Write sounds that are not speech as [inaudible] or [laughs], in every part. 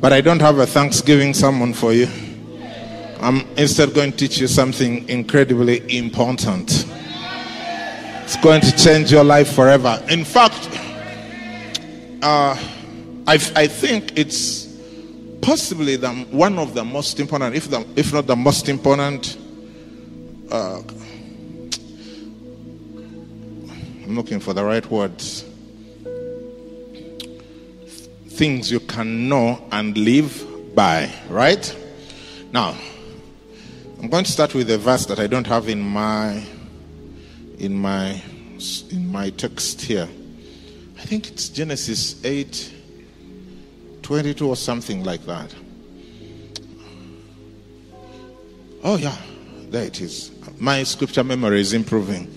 but I don't have a Thanksgiving sermon for you. I'm instead going to teach you something incredibly important. It's going to change your life forever. In fact, uh, I, I think it's possibly the, one of the most important, if, the, if not the most important, uh, I'm looking for the right words. Things you can know and live by, right? Now, I'm going to start with a verse that I don't have in my in my in my text here. I think it's Genesis 8 22 or something like that. Oh yeah, there it is. My scripture memory is improving.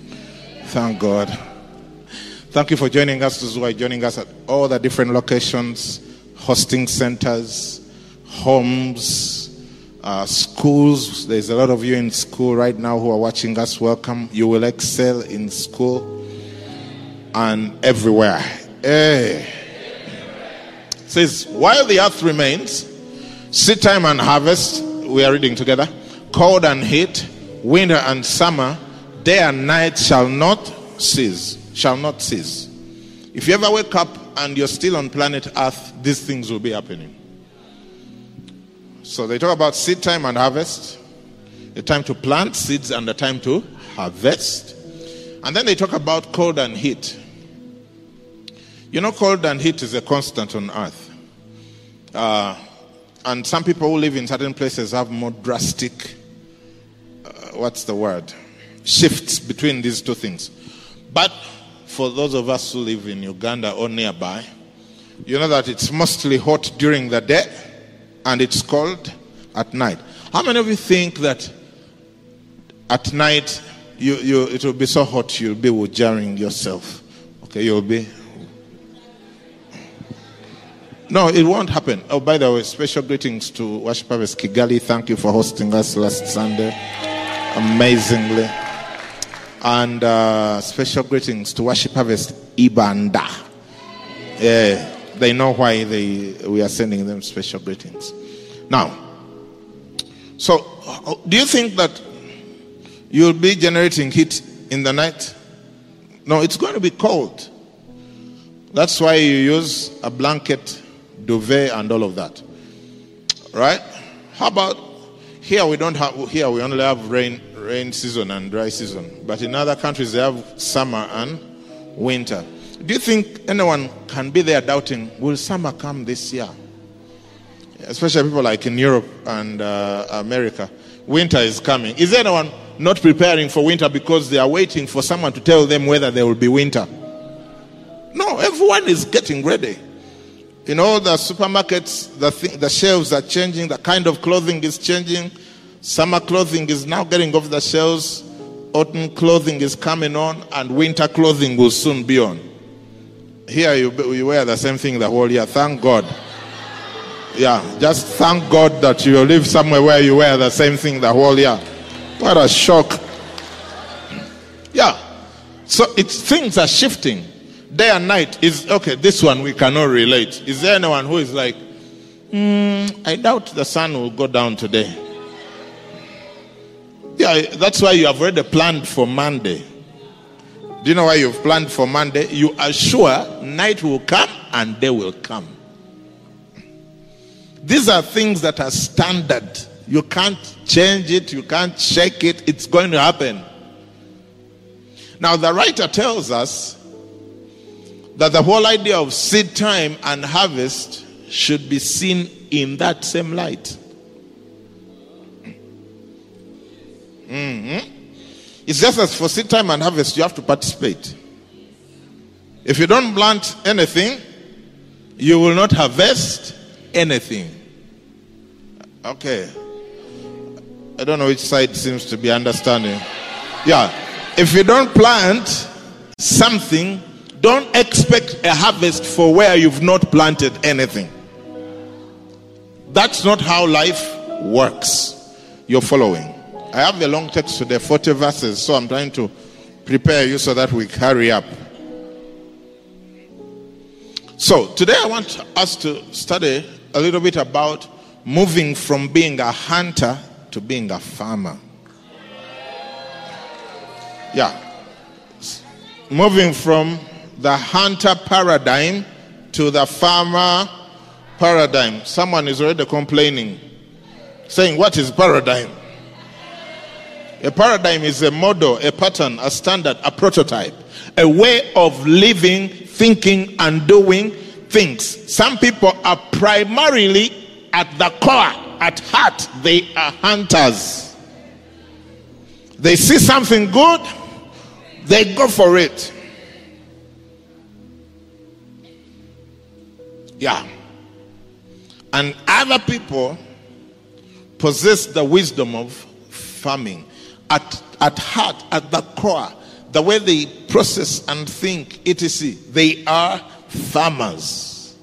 Thank God. Thank you for joining us. Those who are joining us at all the different locations, hosting centers, homes, uh, schools. There's a lot of you in school right now who are watching us. Welcome. You will excel in school and everywhere. Hey. It says, while the earth remains, seed time and harvest, we are reading together, cold and heat, winter and summer, day and night shall not cease. Shall not cease. If you ever wake up and you're still on planet Earth, these things will be happening. So they talk about seed time and harvest, the time to plant seeds and the time to harvest. And then they talk about cold and heat. You know, cold and heat is a constant on earth. Uh, and some people who live in certain places have more drastic, uh, what's the word? Shifts between these two things. But for those of us who live in Uganda or nearby, you know that it's mostly hot during the day and it's cold at night. How many of you think that at night you, you, it will be so hot you'll be jarring yourself? Okay, you'll be. No, it won't happen. Oh, by the way, special greetings to Worship Kigali. Thank you for hosting us last Sunday. Amazingly. And uh, special greetings to Worship Harvest Ibanda. Yeah they know why they, we are sending them special greetings. Now, so do you think that you'll be generating heat in the night? No, it's going to be cold. That's why you use a blanket, duvet, and all of that. Right? How about here? We don't have here. We only have rain, rain season and dry season. But in other countries, they have summer and winter. Do you think anyone can be there doubting, will summer come this year? Especially people like in Europe and uh, America. Winter is coming. Is anyone not preparing for winter because they are waiting for someone to tell them whether there will be winter? No, everyone is getting ready. You know, the supermarkets, the, th- the shelves are changing, the kind of clothing is changing. Summer clothing is now getting off the shelves, autumn clothing is coming on, and winter clothing will soon be on. Here you, you wear the same thing the whole year. Thank God. Yeah, just thank God that you live somewhere where you wear the same thing the whole year. What a shock. Yeah. So it's things are shifting. Day and night is okay. This one we cannot relate. Is there anyone who is like, mm, I doubt the sun will go down today? Yeah, that's why you have already planned for Monday. Do you know why you've planned for Monday? You are sure night will come and day will come. These are things that are standard. You can't change it, you can't shake it, it's going to happen. Now, the writer tells us that the whole idea of seed time and harvest should be seen in that same light. Mm-hmm. It's just as for seed time and harvest, you have to participate. If you don't plant anything, you will not harvest anything. Okay. I don't know which side seems to be understanding. Yeah. If you don't plant something, don't expect a harvest for where you've not planted anything. That's not how life works. You're following. I have a long text today, 40 verses, so I'm trying to prepare you so that we carry up. So, today I want us to study a little bit about moving from being a hunter to being a farmer. Yeah. Moving from the hunter paradigm to the farmer paradigm. Someone is already complaining, saying, What is paradigm? A paradigm is a model, a pattern, a standard, a prototype, a way of living, thinking, and doing things. Some people are primarily at the core, at heart, they are hunters. They see something good, they go for it. Yeah. And other people possess the wisdom of farming. At, at heart, at the core, the way they process and think, etc., they are farmers.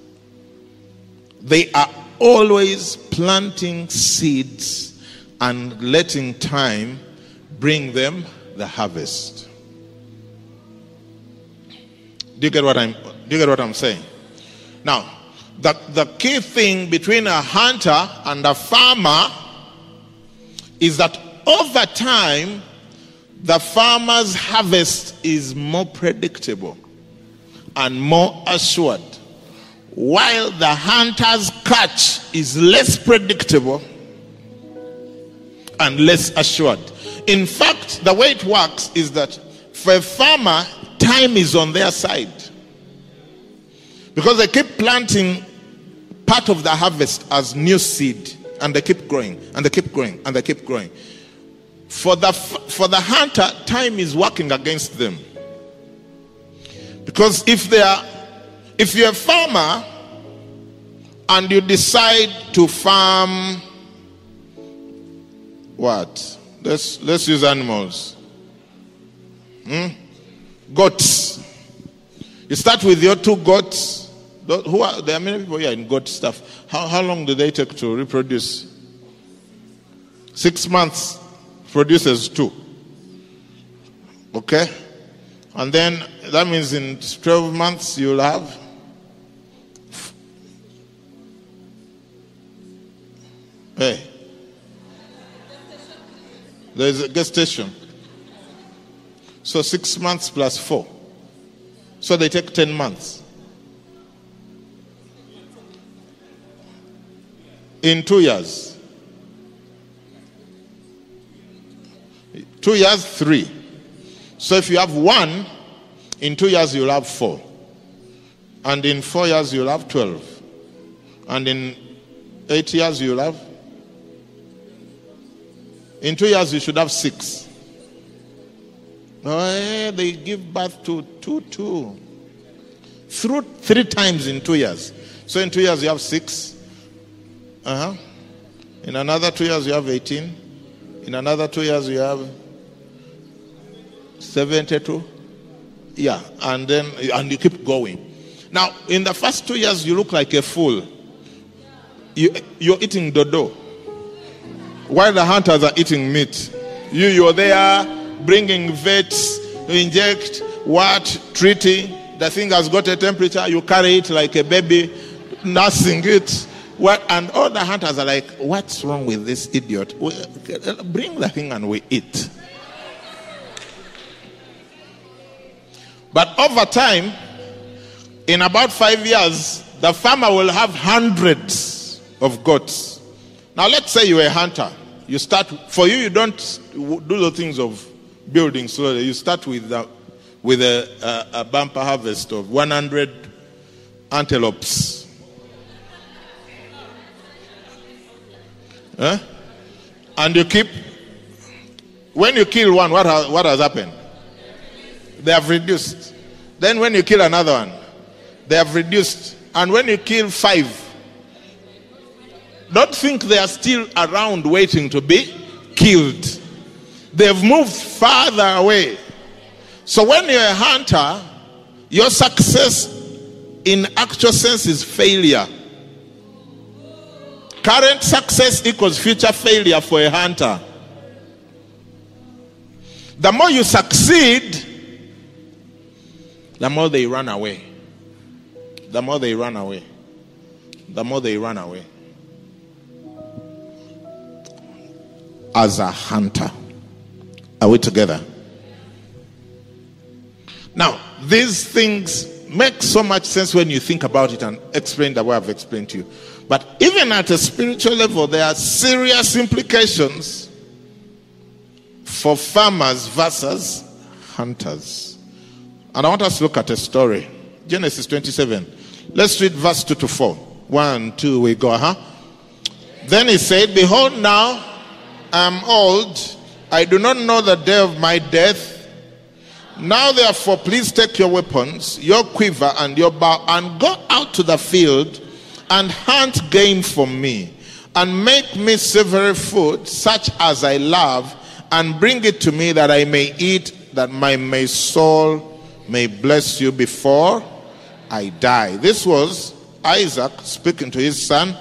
They are always planting seeds and letting time bring them the harvest. Do you get what I'm do you get what I'm saying? Now, the, the key thing between a hunter and a farmer is that over time the farmer's harvest is more predictable and more assured while the hunter's catch is less predictable and less assured. In fact, the way it works is that for a farmer, time is on their side. Because they keep planting part of the harvest as new seed and they keep growing and they keep growing and they keep growing. For the, for the hunter, time is working against them. Because if they are if you're a farmer and you decide to farm what? Let's let's use animals. Hmm? Goats. You start with your two goats. Who are there are many people here in goat stuff. How how long do they take to reproduce? Six months produces two. Okay? And then that means in 12 months you'll have Hey. There's a gestation. So six months plus four. So they take 10 months. In two years. Two years, three. So if you have one, in two years you'll have four. And in four years you'll have 12. And in eight years you'll have in two years, you should have six. Oh, they give birth to two, two. Through three times in two years. So in two years, you have six. Uh huh. In another two years, you have 18. In another two years, you have 72. Yeah, and then and you keep going. Now, in the first two years, you look like a fool. You, you're eating dodo while the hunters are eating meat. You, you're there bringing vets to inject what, treating. The thing has got a temperature, you carry it like a baby, nursing it. What, and all the hunters are like, What's wrong with this idiot? Bring the thing and we eat. But over time, in about five years, the farmer will have hundreds of goats. Now, let's say you're a hunter. You start, for you, you don't do the things of building slowly. You start with, a, with a, a, a bumper harvest of 100 antelopes. And you keep, when you kill one, what has, what has happened? They have reduced. Then when you kill another one, they have reduced. And when you kill five, don't think they are still around waiting to be killed. They've moved farther away. So when you're a hunter, your success in actual sense is failure. Current success equals future failure for a hunter. The more you succeed, the more they run away. The more they run away. The more they run away. As a hunter. Are we together? Now, these things make so much sense when you think about it and explain the way I've explained to you. But even at a spiritual level, there are serious implications for farmers versus hunters. And I want us to look at a story. Genesis 27. Let's read verse 2 to 4. 1, 2, we go, huh? Then he said, Behold, now I am old. I do not know the day of my death. Now, therefore, please take your weapons, your quiver, and your bow, and go out to the field and hunt game for me, and make me savory food, such as I love, and bring it to me that I may eat, that my, my soul may bless you before I die. This was Isaac speaking to his son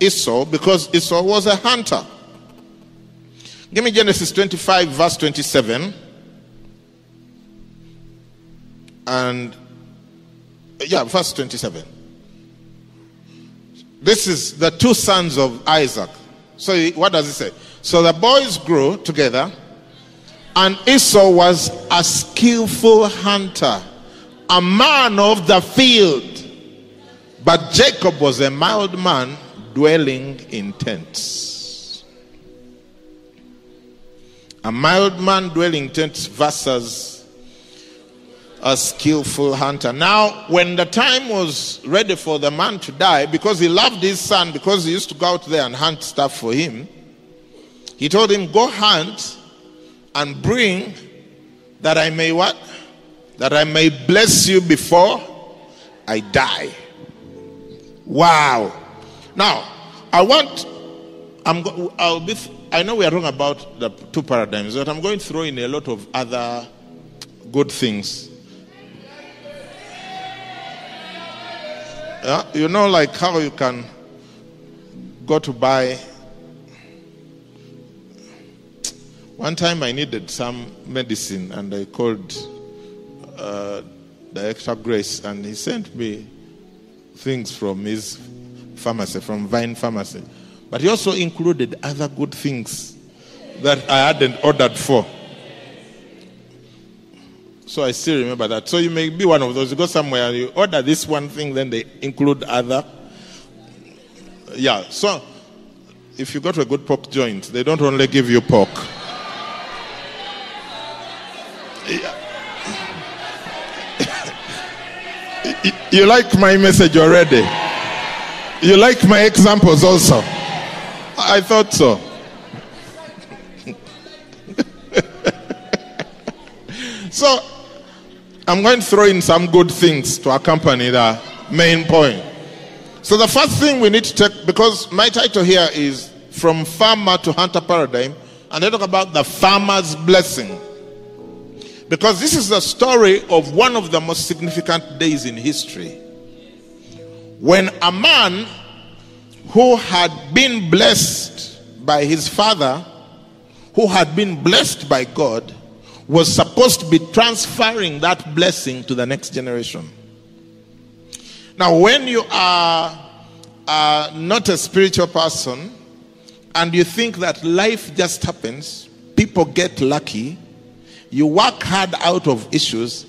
Esau because Esau was a hunter. Give me Genesis 25, verse 27. And yeah, verse 27. This is the two sons of Isaac. So what does it say? So the boys grew together, and Esau was a skillful hunter, a man of the field. But Jacob was a mild man dwelling in tents. A mild man dwelling in tents versus a skillful hunter. Now, when the time was ready for the man to die, because he loved his son, because he used to go out there and hunt stuff for him, he told him, Go hunt and bring that I may what? That I may bless you before I die. Wow. Now, I want, I'm, I'll be, I know we are wrong about the two paradigms, but I'm going to throw in a lot of other good things. You know, like how you can go to buy. One time I needed some medicine and I called uh, Director Grace and he sent me things from his pharmacy, from Vine Pharmacy. But he also included other good things that I hadn't ordered for. So I still remember that. So you may be one of those. You go somewhere and you order this one thing, then they include other. Yeah. So if you go to a good pork joint, they don't only give you pork. [coughs] you like my message already? You like my examples also? I thought so. [laughs] so, I'm going to throw in some good things to accompany the main point. So, the first thing we need to take, because my title here is From Farmer to Hunter Paradigm, and they talk about the farmer's blessing. Because this is the story of one of the most significant days in history. When a man who had been blessed by his father, who had been blessed by God, was supposed to be transferring that blessing to the next generation. Now, when you are uh, not a spiritual person and you think that life just happens, people get lucky, you work hard out of issues,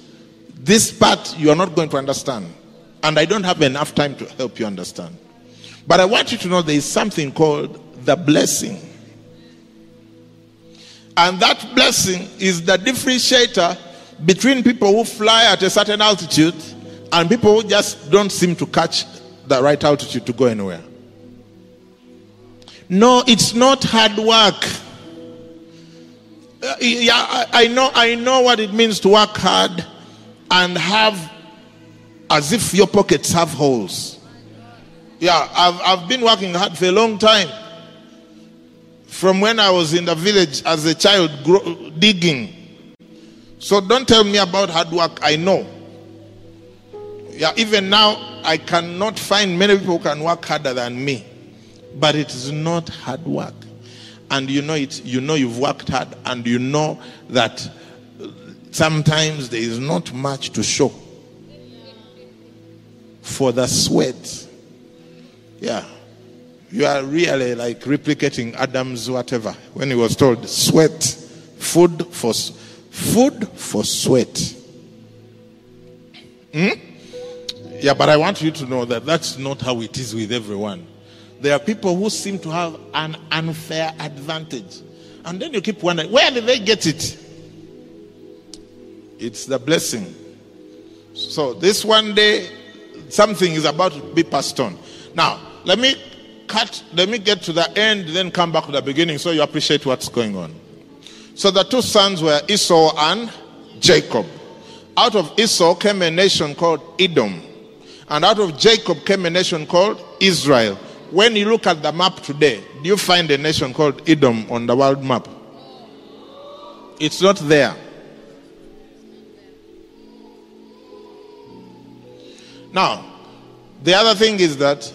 this part you are not going to understand. And I don't have enough time to help you understand. But I want you to know there is something called the blessing. And that blessing is the differentiator between people who fly at a certain altitude and people who just don't seem to catch the right altitude to go anywhere. No, it's not hard work. Uh, yeah, I, I know I know what it means to work hard and have as if your pockets have holes. Yeah, I've, I've been working hard for a long time. From when I was in the village as a child, grow, digging. So don't tell me about hard work. I know. Yeah, even now, I cannot find many people who can work harder than me. But it is not hard work. And you know it, you know you've worked hard, and you know that sometimes there is not much to show for the sweat. Yeah. You are really like replicating Adam's whatever when he was told sweat, food for food for sweat. Hmm? Yeah, but I want you to know that that's not how it is with everyone. There are people who seem to have an unfair advantage. And then you keep wondering, where did they get it? It's the blessing. So this one day, something is about to be passed on. Now, let me cut, let me get to the end, then come back to the beginning so you appreciate what's going on. So the two sons were Esau and Jacob. Out of Esau came a nation called Edom. And out of Jacob came a nation called Israel. When you look at the map today, do you find a nation called Edom on the world map? It's not there. Now, the other thing is that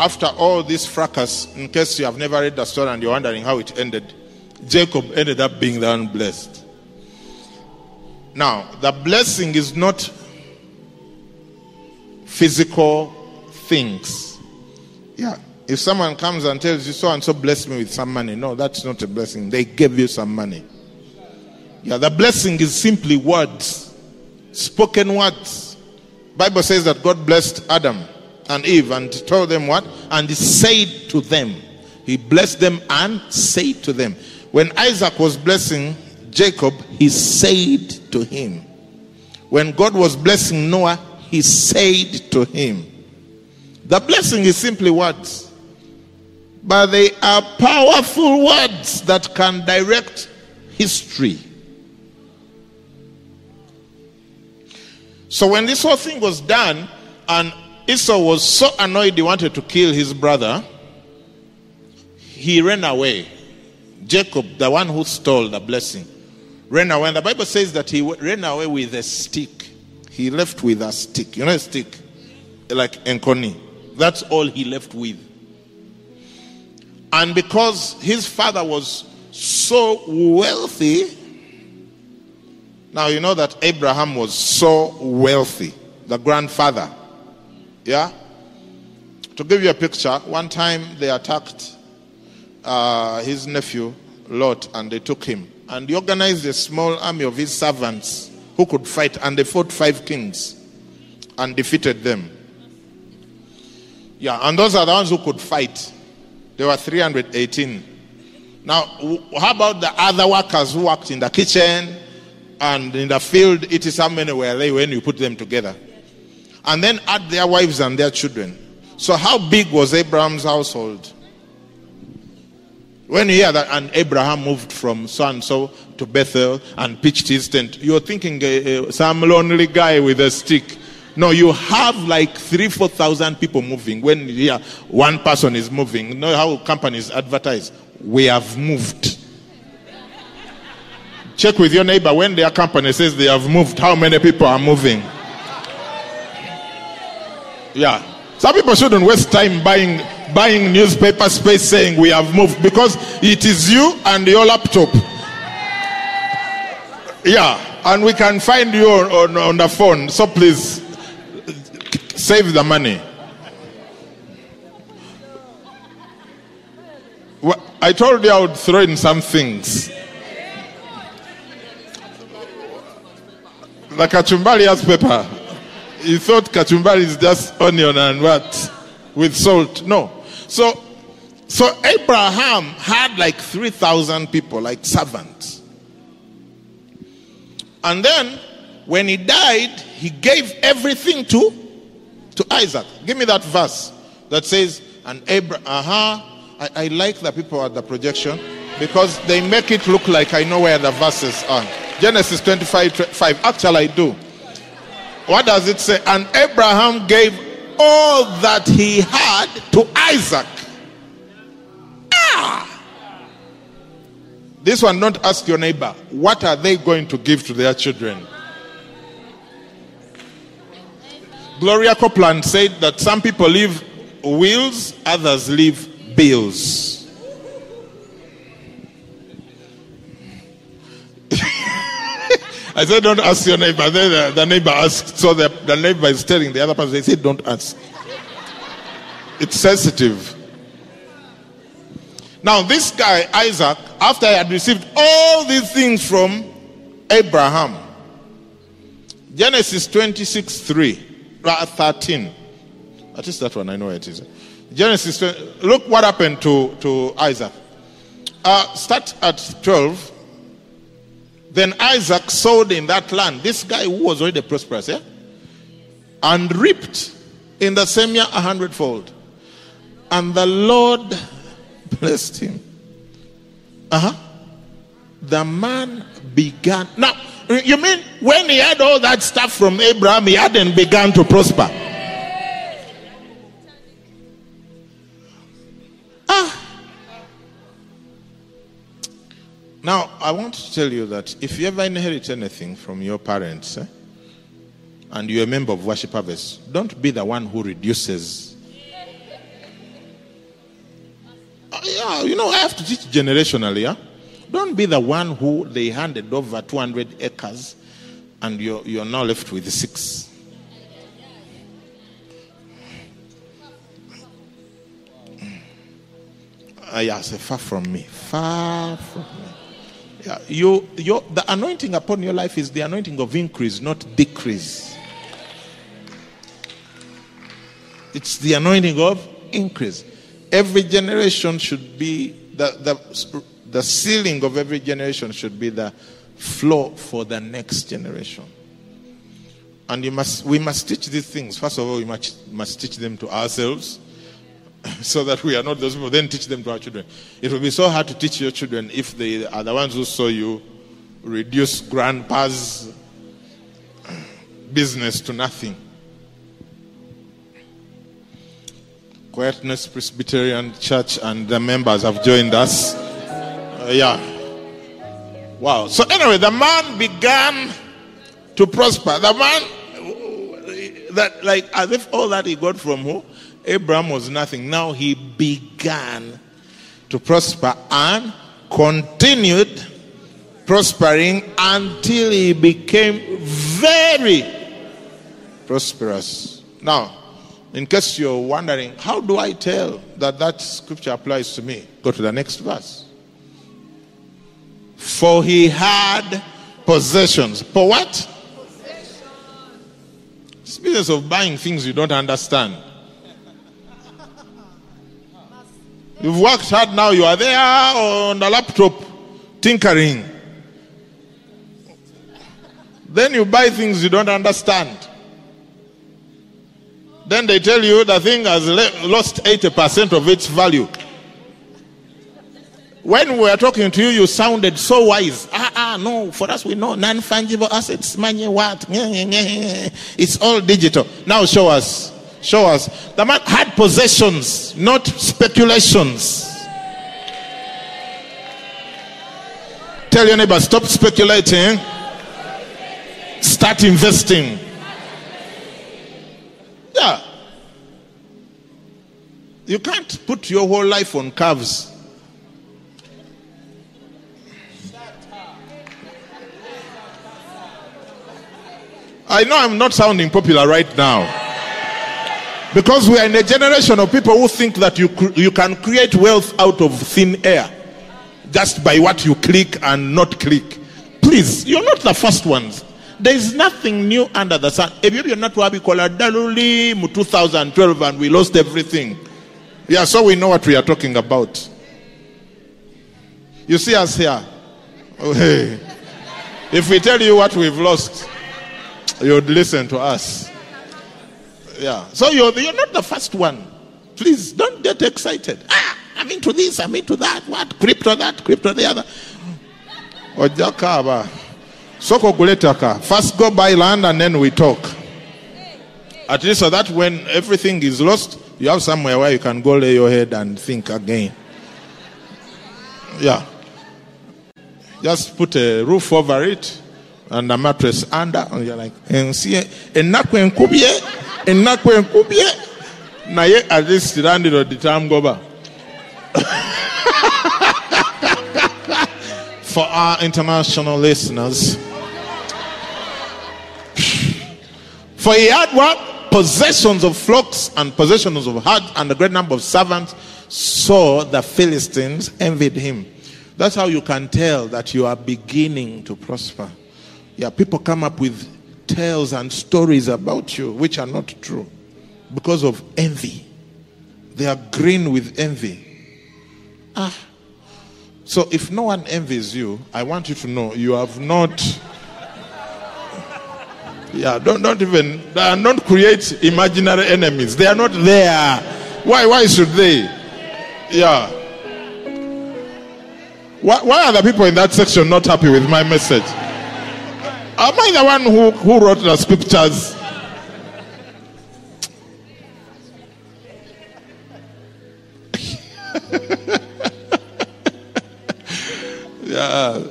after all this fracas, in case you have never read the story and you're wondering how it ended, Jacob ended up being the unblessed. Now, the blessing is not physical things. Yeah. If someone comes and tells you so and so bless me with some money, no, that's not a blessing. They gave you some money. Yeah, the blessing is simply words, spoken words. Bible says that God blessed Adam and Eve and told them what? And he said to them. He blessed them and said to them. When Isaac was blessing Jacob, he said to him. When God was blessing Noah, he said to him. The blessing is simply words. But they are powerful words that can direct history. So when this whole thing was done, and Esau was so annoyed he wanted to kill his brother, he ran away. Jacob, the one who stole the blessing, ran away. And the Bible says that he ran away with a stick. He left with a stick. You know a stick? Like Enkoni. That's all he left with. And because his father was so wealthy, now you know that Abraham was so wealthy, the grandfather. Yeah? To give you a picture, one time they attacked uh, his nephew Lot and they took him. And he organized a small army of his servants who could fight, and they fought five kings and defeated them. Yeah, and those are the ones who could fight. There were 318. Now, how about the other workers who worked in the kitchen and in the field? It is how many were they when you put them together? And then add their wives and their children. So, how big was Abraham's household? When you hear that, and Abraham moved from so and so to Bethel and pitched his tent, you're thinking uh, uh, some lonely guy with a stick. No, you have like three, four thousand people moving. When you hear one person is moving, you know how companies advertise? We have moved. Check with your neighbor when their company says they have moved, how many people are moving? Yeah. Some people shouldn't waste time buying buying newspaper space saying we have moved because it is you and your laptop. Yeah, and we can find you on, on, on the phone. So please save the money. I told you I would throw in some things. The kachumbari has pepper. You thought kachumbari is just onion and what? With salt. No. So, so Abraham had like 3,000 people, like servants. And then when he died, he gave everything to, to Isaac. Give me that verse that says, and Abraham, uh-huh. I, I like the people at the projection because they make it look like I know where the verses are. Genesis 25, 5. Actually, I do. What does it say? And Abraham gave all that he had to Isaac. Ah! This one, don't ask your neighbor, what are they going to give to their children? Gloria Copeland said that some people leave wills, others leave bills. [laughs] I said, don't ask your neighbor. Then the, the neighbor asked, so the, the neighbor is telling the other person, they said, don't ask. It's sensitive. Now, this guy, Isaac, after he had received all these things from Abraham, Genesis 26 3, uh, 13. What is that one? I know it is. Genesis 20, look what happened to, to Isaac. Uh, start at 12. Then Isaac sowed in that land. This guy who was already prosperous, yeah? And reaped in the same year a hundredfold. And the Lord [laughs] blessed him. Uh huh. The man began. Now, you mean when he had all that stuff from Abraham, he hadn't begun to prosper? Now, I want to tell you that if you ever inherit anything from your parents eh, and you're a member of Worship Harvest, don't be the one who reduces. Uh, yeah, you know, I have to teach generationally. Yeah? Don't be the one who they handed over 200 acres and you're, you're now left with six. Uh, yeah, say far from me. Far from me. Yeah, you, your, the anointing upon your life is the anointing of increase, not decrease. It's the anointing of increase. Every generation should be the, the, the ceiling of every generation should be the floor for the next generation. And you must, we must teach these things. First of all, we must, must teach them to ourselves [laughs] so that we are not those people. Then teach them to our children. It will be so hard to teach your children if they are the ones who saw you reduce grandpa's [clears throat] business to nothing. Quietness Presbyterian Church and the members have joined us. Uh, yeah. Wow. So, anyway, the man began to prosper. The man, that like as if all that he got from who? Abraham was nothing. Now he began to prosper and continued prospering until he became very prosperous. Now, in case you're wondering, how do I tell that that scripture applies to me? Go to the next verse. For he had possessions. For what? It's business of buying things you don't understand. You've worked hard now, you are there on the laptop tinkering. Then you buy things you don't understand. Then they tell you the thing has lost 80% of its value. When we were talking to you, you sounded so wise. Ah, ah, no, for us we know non fungible assets, money, what? It's all digital. Now show us. Show us. The man had possessions, not speculations. Tell your neighbor, stop speculating. Start investing. Yeah. You can't put your whole life on curves. I know I'm not sounding popular right now. Because we are in a generation of people who think that you, you can create wealth out of thin air just by what you click and not click. Please, you're not the first ones. There is nothing new under the sun. If you're not what we call a Daluli 2012 and we lost everything. Yeah, so we know what we are talking about. You see us here. Oh, hey. If we tell you what we've lost, you'd listen to us. Yeah. So you're, you're not the first one. Please don't get excited. Ah, I'm into this, I'm into that. What? Crypto that, crypto the other. Ojakaba. Soko guletaka. First go buy land and then we talk. At least so that when everything is lost, you have somewhere where you can go lay your head and think again. Yeah. Just put a roof over it and a mattress under, and you're like, and see, enakwe nkubye, enakwe nkubye, naye. [laughs] For our international listeners, for he had what? Possessions of flocks and possessions of herds and a great number of servants. So the Philistines envied him. That's how you can tell that you are beginning to prosper. Yeah, people come up with tales and stories about you which are not true because of envy. They are green with envy. Ah. So if no one envies you, I want you to know you have not. Yeah, don't, don't even don't create imaginary enemies. They are not there. Why why should they? Yeah. Why, why are the people in that section not happy with my message? Am I the one who, who wrote the scriptures? [laughs] yeah,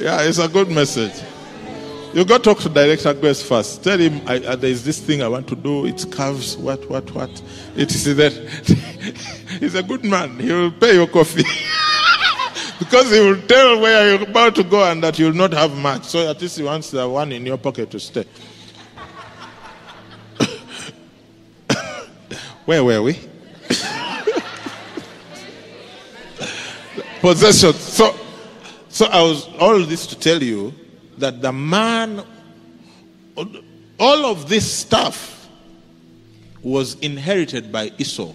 yeah, it's a good message. You go talk to Director Grace first. Tell him I, uh, there is this thing I want to do. It's curves. What, what, what? It is that [laughs] he's a good man. He will pay your coffee [laughs] because he will tell where you're about to go and that you will not have much. So at least he wants the one in your pocket to stay. [coughs] where were we? [coughs] Possession. So, so I was all this to tell you that the man, all of this stuff was inherited by Esau.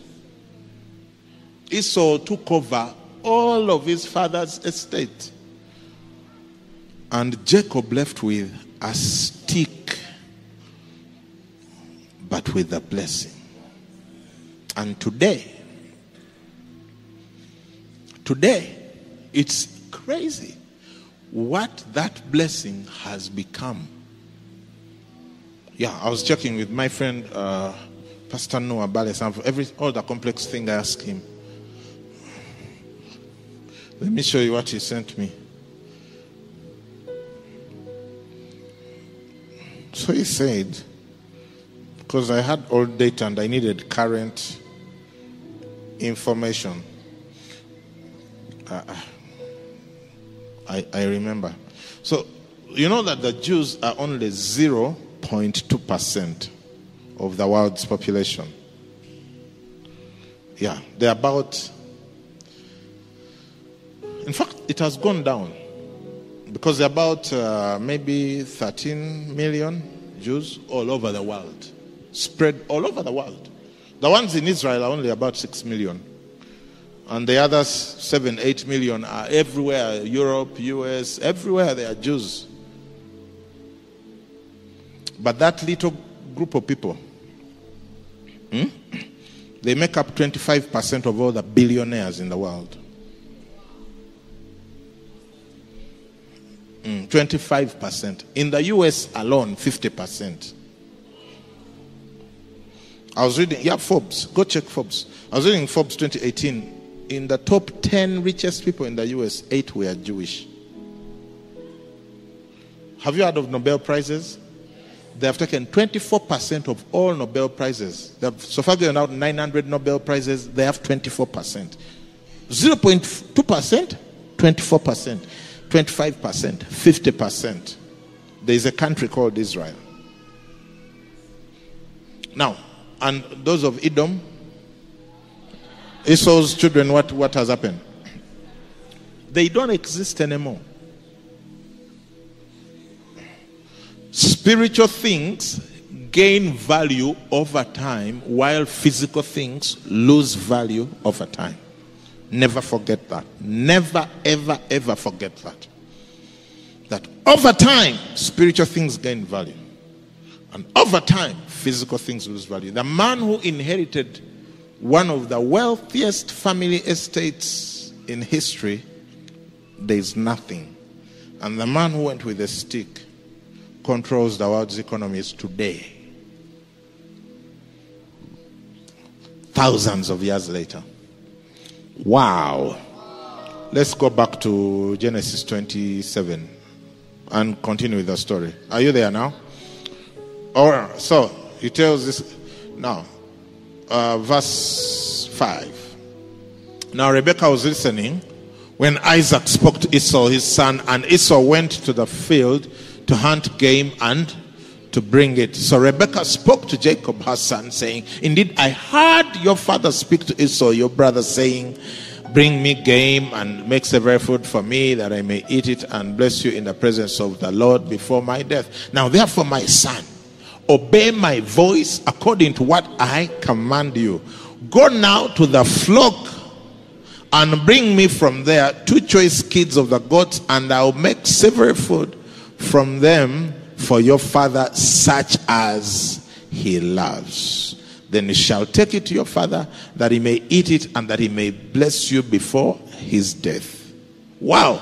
Esau took over all of his father's estate. And Jacob left with a stick, but with a blessing. And today, today, it's crazy what that blessing has become. Yeah, I was checking with my friend uh, Pastor Noah Bale. Every all the complex thing I asked him. Let me show you what he sent me. So he said, because I had old data and I needed current information. Uh, I, I remember. So, you know that the Jews are only 0.2% of the world's population. Yeah, they're about. In fact, it has gone down because about uh, maybe 13 million Jews all over the world, spread all over the world. The ones in Israel are only about 6 million. And the others, 7, 8 million, are everywhere Europe, US, everywhere there are Jews. But that little group of people, hmm, they make up 25% of all the billionaires in the world. Mm, 25%. In the US alone, 50%. I was reading, yeah, Forbes. Go check Forbes. I was reading Forbes 2018 in the top 10 richest people in the US, eight were Jewish. Have you heard of Nobel Prizes? They have taken 24% of all Nobel Prizes. They have, so far given out 900 Nobel Prizes, they have 24%. 0.2%, 24%, 25%, 50%. There is a country called Israel. Now, and those of Edom, Esau's children, what, what has happened? They don't exist anymore. Spiritual things gain value over time while physical things lose value over time. Never forget that. Never, ever, ever forget that. That over time, spiritual things gain value. And over time, physical things lose value. The man who inherited one of the wealthiest family estates in history, there's nothing. And the man who went with a stick controls the world's economies today. thousands of years later. Wow. Let's go back to Genesis 27 and continue with the story. Are you there now? All right. So he tells this now, uh, verse 5. Now Rebekah was listening when Isaac spoke to Esau, his son, and Esau went to the field to hunt game and to bring it. So Rebekah spoke to Jacob, her son, saying, Indeed, I heard your father speak to Esau, your brother, saying, Bring me game and make several food for me that I may eat it and bless you in the presence of the Lord before my death. Now, therefore, my son, obey my voice according to what I command you. Go now to the flock and bring me from there two choice kids of the goats, and I'll make several food from them for your father, such as he loves. Then you shall take it to your father that he may eat it and that he may bless you before his death. Wow.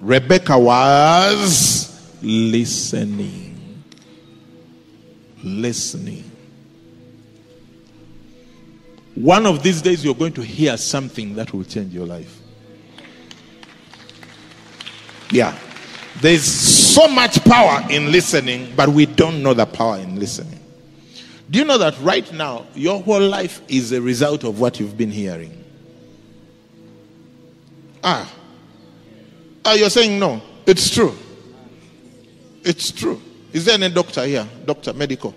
Rebecca was listening. Listening. One of these days, you're going to hear something that will change your life. Yeah. There's so much power in listening, but we don't know the power in listening. Do you know that right now, your whole life is a result of what you've been hearing? Ah. Ah, you're saying no. It's true. It's true. Is there any doctor here? Doctor, medical.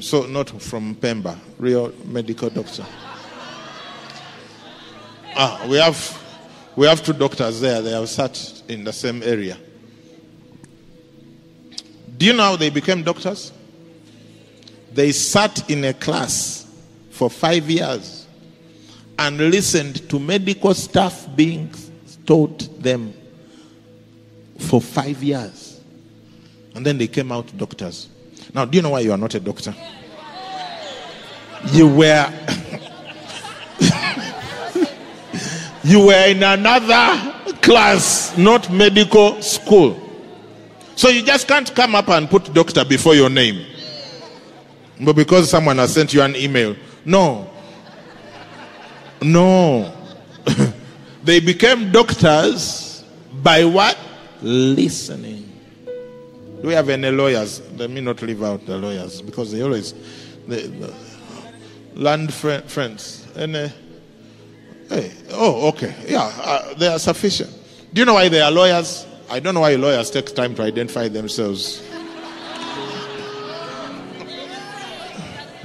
So, not from Pemba, real medical doctor. Ah, we have we have two doctors there. They have sat in the same area. Do you know how they became doctors? They sat in a class for five years and listened to medical stuff being taught them for five years. And then they came out doctors. Now, do you know why you are not a doctor? You were [laughs] you were in another class, not medical school. So you just can't come up and put doctor before your name. But because someone has sent you an email. No. No. [laughs] they became doctors by what? Listening. Do we have any lawyers? Let me not leave out the lawyers because they always they, the land friends. Any? Hey, oh, okay. Yeah, uh, they are sufficient. Do you know why they are lawyers? I don't know why lawyers take time to identify themselves.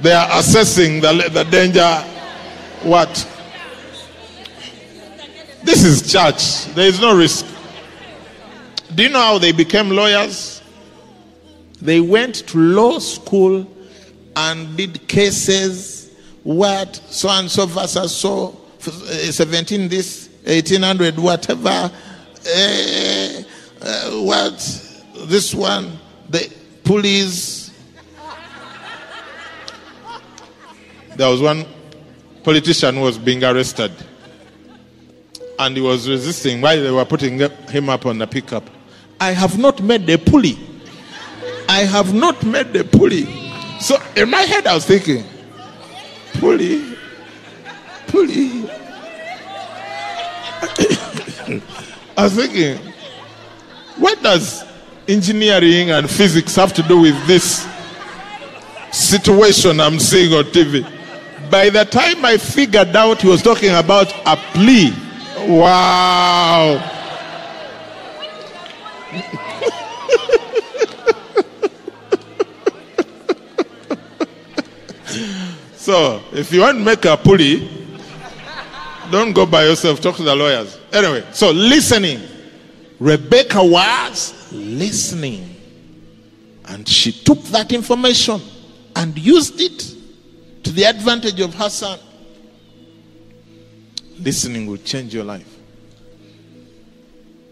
They are assessing the, the danger. What? This is church. There is no risk. Do you know how they became lawyers? They went to law school and did cases. What? So and so versus so. 17 this, 1800, whatever. Uh, uh, what? This one, the police. There was one politician who was being arrested. And he was resisting while they were putting him up on the pickup. I have not made the pulley. I have not made the pulley. So in my head, I was thinking, pulley, pulley. [coughs] I was thinking, what does engineering and physics have to do with this situation I'm seeing on TV? By the time I figured out he was talking about a plea, wow. [laughs] so, if you want to make a pulley, don't go by yourself, talk to the lawyers. Anyway, so listening. Rebecca was listening. And she took that information and used it to the advantage of her son. Listening will change your life.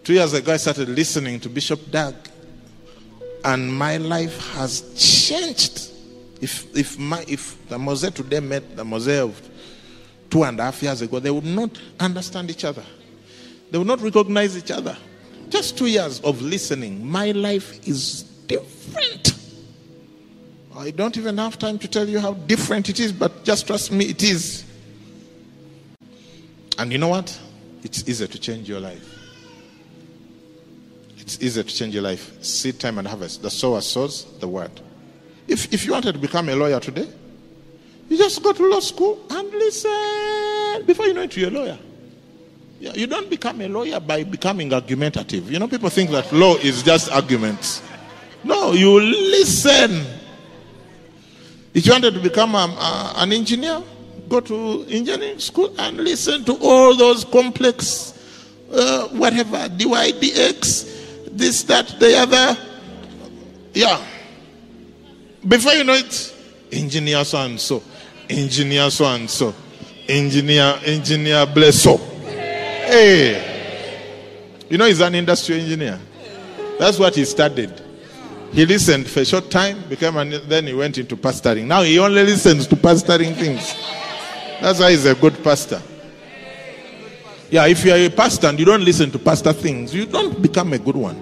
Two years ago, I started listening to Bishop Doug, and my life has changed. If, if, my, if the Mosaic today met the Mosaic of two and a half years ago, they would not understand each other. They would not recognize each other. Just two years of listening, my life is different. I don't even have time to tell you how different it is, but just trust me, it is. And you know what? It's easier to change your life. It's easier to change your life. Seed time and harvest. The sower sows the word. If, if you wanted to become a lawyer today, you just go to law school and listen. Before you know it, you're a lawyer. You don't become a lawyer by becoming argumentative. You know, people think that law is just arguments. No, you listen. If you wanted to become a, a, an engineer, go to engineering school and listen to all those complex, uh, whatever, DYDX, this, that, the other. Yeah. Before you know it, engineer so and so, engineer so and so, engineer, engineer bless up. Hey. You know, he's an industrial engineer. That's what he studied. He listened for a short time, became an, then he went into pastoring. Now he only listens to pastoring things. That's why he's a good pastor. Yeah, if you're a pastor and you don't listen to pastor things, you don't become a good one.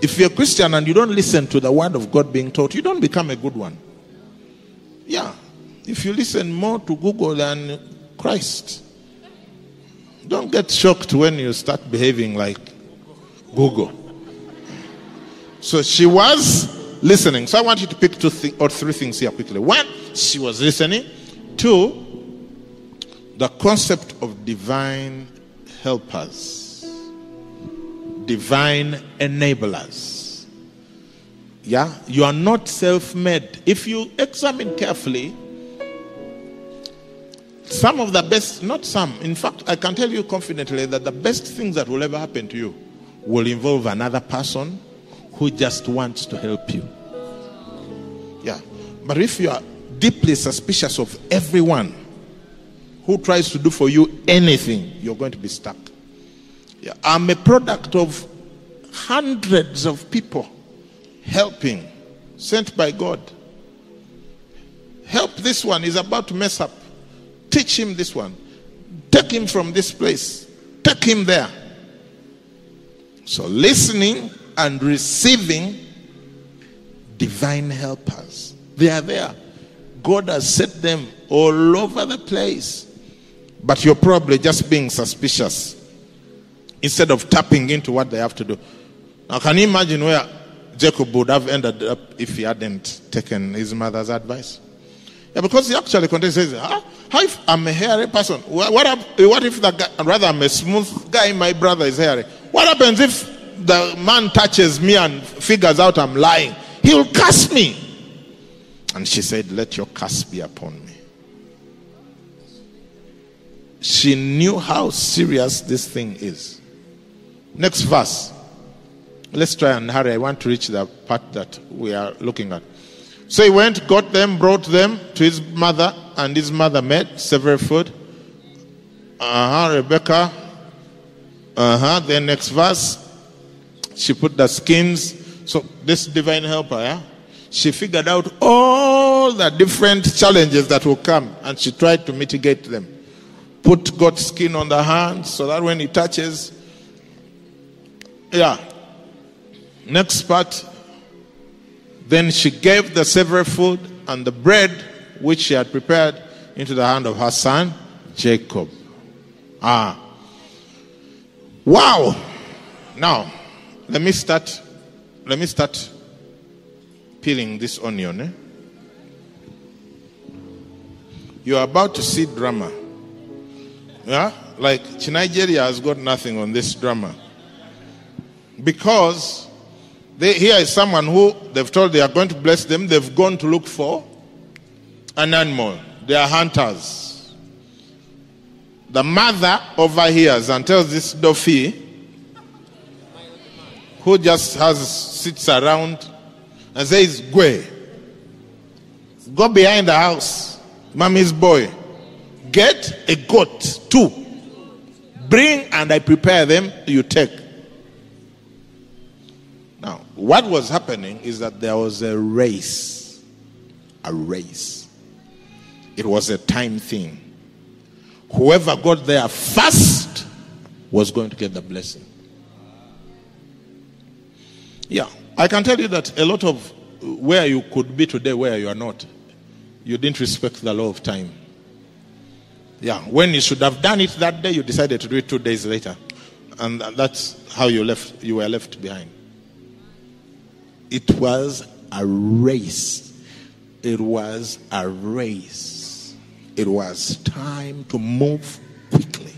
If you're a Christian and you don't listen to the word of God being taught, you don't become a good one. Yeah, if you listen more to Google than Christ, don't get shocked when you start behaving like Google. So she was listening. So I want you to pick two th- or three things here quickly. One, she was listening. Two, the concept of divine helpers, divine enablers. Yeah, you are not self made. If you examine carefully, some of the best, not some, in fact, I can tell you confidently that the best things that will ever happen to you will involve another person who just wants to help you. Yeah. But if you are deeply suspicious of everyone who tries to do for you anything, you're going to be stuck. Yeah. I'm a product of hundreds of people helping, sent by God. Help this one, is about to mess up. Teach him this one. Take him from this place. Take him there. So, listening and receiving divine helpers. They are there. God has set them all over the place. But you're probably just being suspicious instead of tapping into what they have to do. Now, can you imagine where Jacob would have ended up if he hadn't taken his mother's advice? Yeah, because he actually continues says, huh? How if I'm a hairy person? What, what, what if the guy, rather I'm a smooth guy, my brother is hairy? What happens if the man touches me and figures out I'm lying? He'll curse me. And she said, Let your curse be upon me. She knew how serious this thing is. Next verse. Let's try and hurry. I want to reach the part that we are looking at. So he went, got them, brought them to his mother, and his mother made several food. Uh huh, Rebecca. Uh huh. Then next verse, she put the skins. So this divine helper, yeah, she figured out all the different challenges that will come, and she tried to mitigate them. Put God's skin on the hand so that when he touches, yeah. Next part, then she gave the savory food and the bread which she had prepared into the hand of her son Jacob. Ah. Wow. Now, let me start let me start peeling this onion. Eh? You are about to see drama. Yeah? Like Nigeria has got nothing on this drama. Because they, here is someone who they've told they are going to bless them. They've gone to look for an animal. They are hunters. The mother overhears and tells this Dofi, who just has sits around and says, Go, go behind the house, mommy's boy, get a goat, too. bring and I prepare them, you take. What was happening is that there was a race. A race. It was a time thing. Whoever got there first was going to get the blessing. Yeah, I can tell you that a lot of where you could be today, where you are not. You didn't respect the law of time. Yeah, when you should have done it that day, you decided to do it two days later. And that's how you left you were left behind. It was a race. It was a race. It was time to move quickly.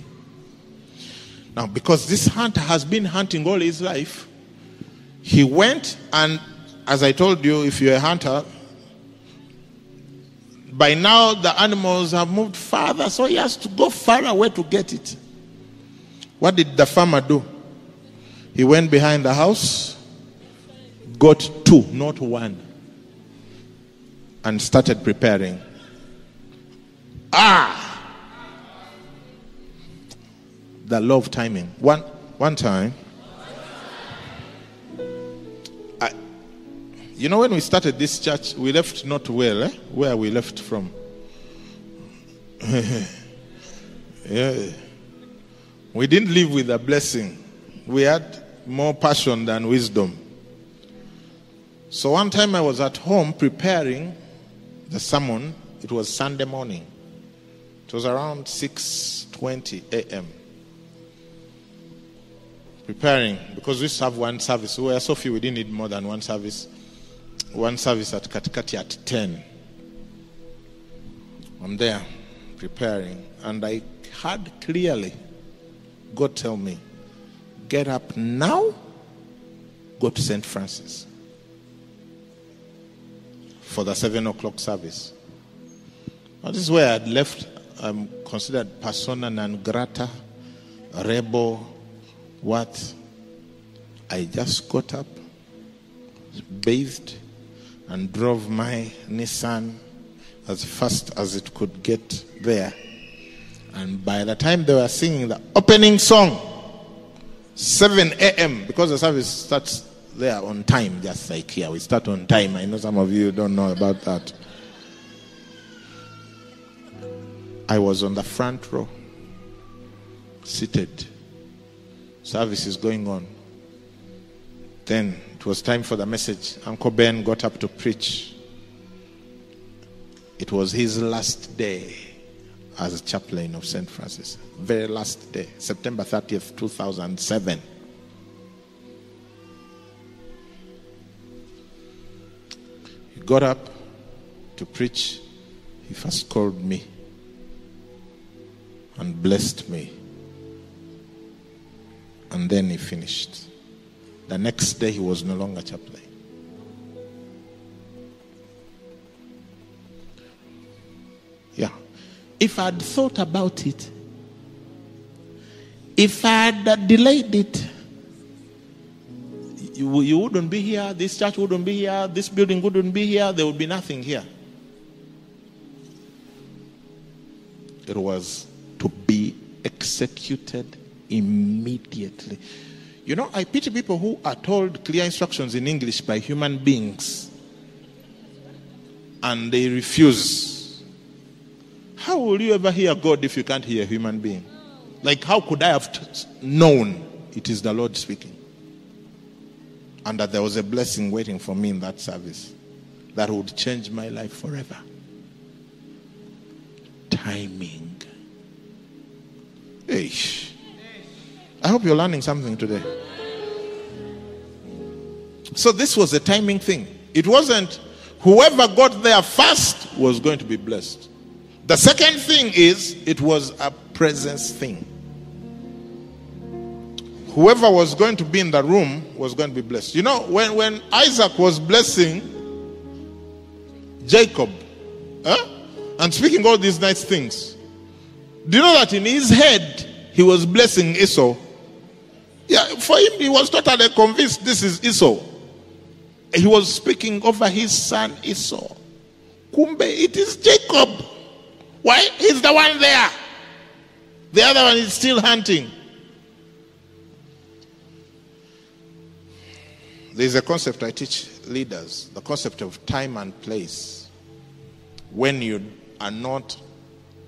Now, because this hunter has been hunting all his life, he went and, as I told you, if you're a hunter, by now the animals have moved farther, so he has to go far away to get it. What did the farmer do? He went behind the house, got two, not one, and started preparing. Ah! The of timing. One, one time, I, you know, when we started this church, we left not well, eh? Where we left from. [laughs] yeah. We didn't live with a blessing. We had more passion than wisdom. So one time I was at home preparing the sermon. It was Sunday morning. It was around 6:20 a.m. Preparing because we have one service. We were so few, we didn't need more than one service. One service at Katikati at 10. I'm there preparing, and I heard clearly God tell me, get up now, go to St. Francis for the seven o'clock service. Now, this is where I'd left. I'm considered persona non grata, rebel, what? I just got up, bathed, and drove my Nissan as fast as it could get there. And by the time they were singing the opening song, 7 a.m., because the service starts there on time, just like here. We start on time. I know some of you don't know about that. I was on the front row, seated. Service is going on. Then it was time for the message. Uncle Ben got up to preach. It was his last day as chaplain of St. Francis. Very last day, September 30th, 2007. Got up to preach. He first called me and blessed me. And then he finished. The next day, he was no longer chaplain. Yeah. If I'd thought about it, if I'd delayed it, you, you wouldn't be here, this church wouldn't be here, this building wouldn't be here, there would be nothing here. It was to be executed immediately. You know, I pity people who are told clear instructions in English by human beings and they refuse. How will you ever hear God if you can't hear a human being? Like, how could I have known it is the Lord speaking? And that there was a blessing waiting for me in that service that would change my life forever. Timing. Eish. I hope you're learning something today. So, this was a timing thing. It wasn't whoever got there first was going to be blessed. The second thing is it was a presence thing. Whoever was going to be in the room was going to be blessed. You know, when, when Isaac was blessing Jacob huh, and speaking all these nice things, do you know that in his head he was blessing Esau? Yeah, for him, he was totally convinced this is Esau. He was speaking over his son Esau. Kumbe, it is Jacob. Why? He's the one there. The other one is still hunting. There's a concept I teach leaders the concept of time and place. When you are not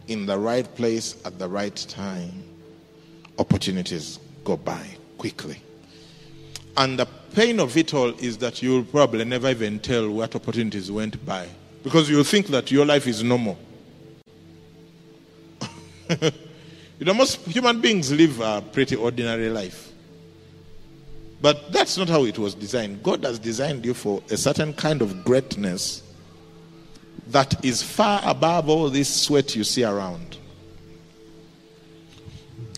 in the right place at the right time, opportunities go by quickly. And the pain of it all is that you'll probably never even tell what opportunities went by because you think that your life is normal. [laughs] you know, most human beings live a pretty ordinary life. But that's not how it was designed. God has designed you for a certain kind of greatness that is far above all this sweat you see around.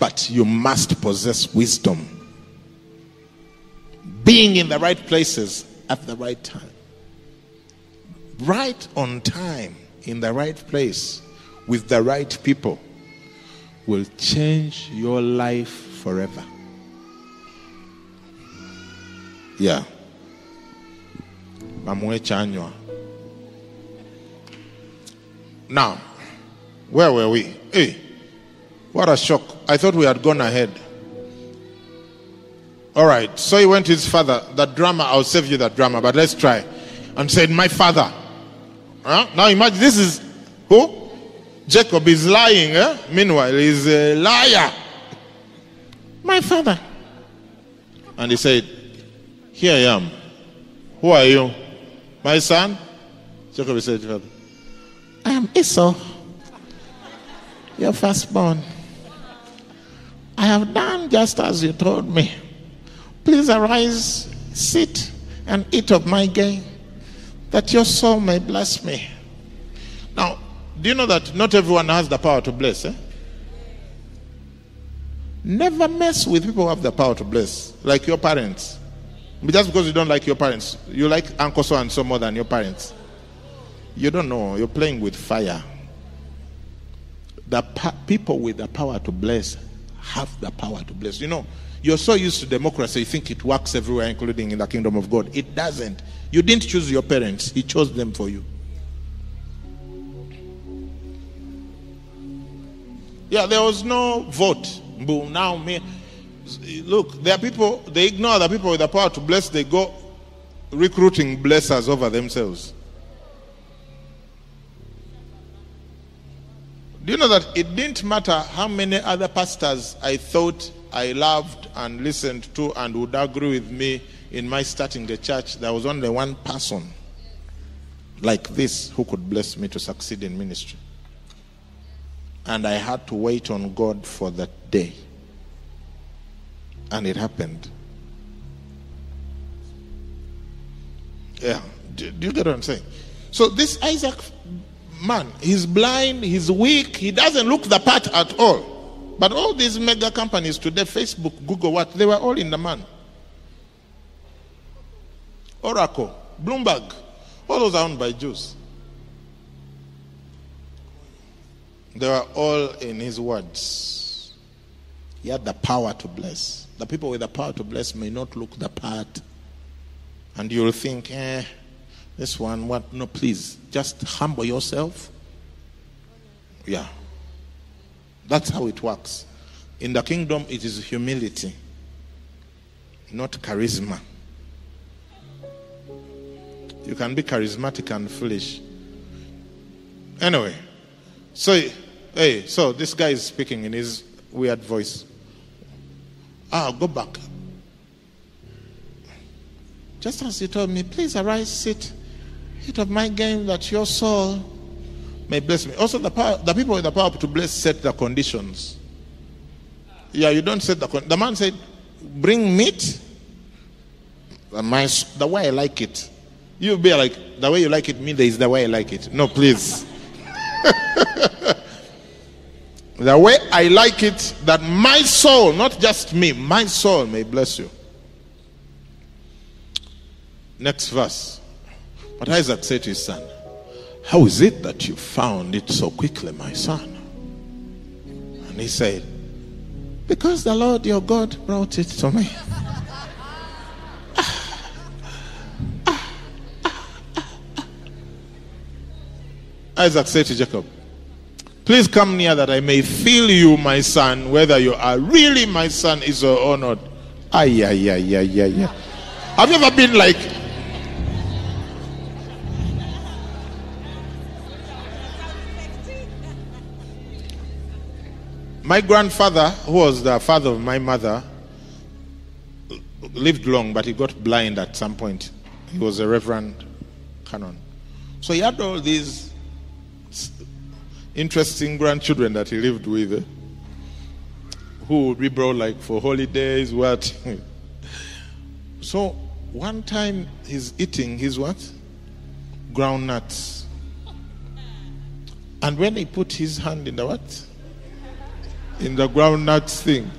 But you must possess wisdom. Being in the right places at the right time. Right on time, in the right place, with the right people, will change your life forever. Yeah. Now, where were we? Hey, what a shock. I thought we had gone ahead. All right, so he went to his father. That drama, I'll save you that drama, but let's try. And said, My father. Huh? Now imagine this is who? Jacob is lying. Eh? Meanwhile, he's a liar. My father. And he said, Here I am. Who are you? My son? Jacob said, Father, I am Esau, your firstborn. I have done just as you told me. Please arise, sit, and eat of my gain, that your soul may bless me. Now, do you know that not everyone has the power to bless? Eh? Never mess with people who have the power to bless, like your parents. Just because you don't like your parents, you like Uncle so and so more than your parents. You don't know. You're playing with fire. The pa- people with the power to bless have the power to bless. You know, you're so used to democracy, you think it works everywhere, including in the kingdom of God. It doesn't. You didn't choose your parents, He chose them for you. Yeah, there was no vote. Boom. Now, me. Look, there are people, they ignore the people with the power to bless, they go recruiting blessers over themselves. Do you know that it didn't matter how many other pastors I thought I loved and listened to and would agree with me in my starting the church? There was only one person like this who could bless me to succeed in ministry. And I had to wait on God for that day. And it happened. Yeah. Do, do you get what I'm saying? So this Isaac man, he's blind, he's weak, he doesn't look the part at all. But all these mega companies today, Facebook, Google, what, they were all in the man. Oracle, Bloomberg, all those are owned by Jews. They were all in his words. He had the power to bless. The people with the power to bless may not look the part. And you'll think, eh, this one, what? No, please, just humble yourself. Yeah. That's how it works. In the kingdom, it is humility, not charisma. You can be charismatic and foolish. Anyway, so, hey, so this guy is speaking in his weird voice. Ah, go back. Just as you told me, please arise, sit eat of my game that your soul may bless me. Also, the, power, the people with the power to bless set the conditions. Yeah, you don't set the con- The man said, bring meat. My, the way I like it. You'll be like, the way you like it, me, there is the way I like it. No, please. [laughs] the way I like it, that my soul, not just me, my soul may bless you. Next verse. But Isaac said to his son, How is it that you found it so quickly, my son? And he said, Because the Lord your God brought it to me. [laughs] Isaac said to Jacob, Please come near that I may feel you, my son, whether you are really my son is or not. Ay, ay, ay, ay, ay, ay. Have you ever been like My grandfather, who was the father of my mother, lived long, but he got blind at some point. He was a reverend canon. So he had all these interesting grandchildren that he lived with eh, who would be brought like for holidays, what? [laughs] so one time he's eating his what? Groundnuts. And when he put his hand in the what? In the groundnuts thing,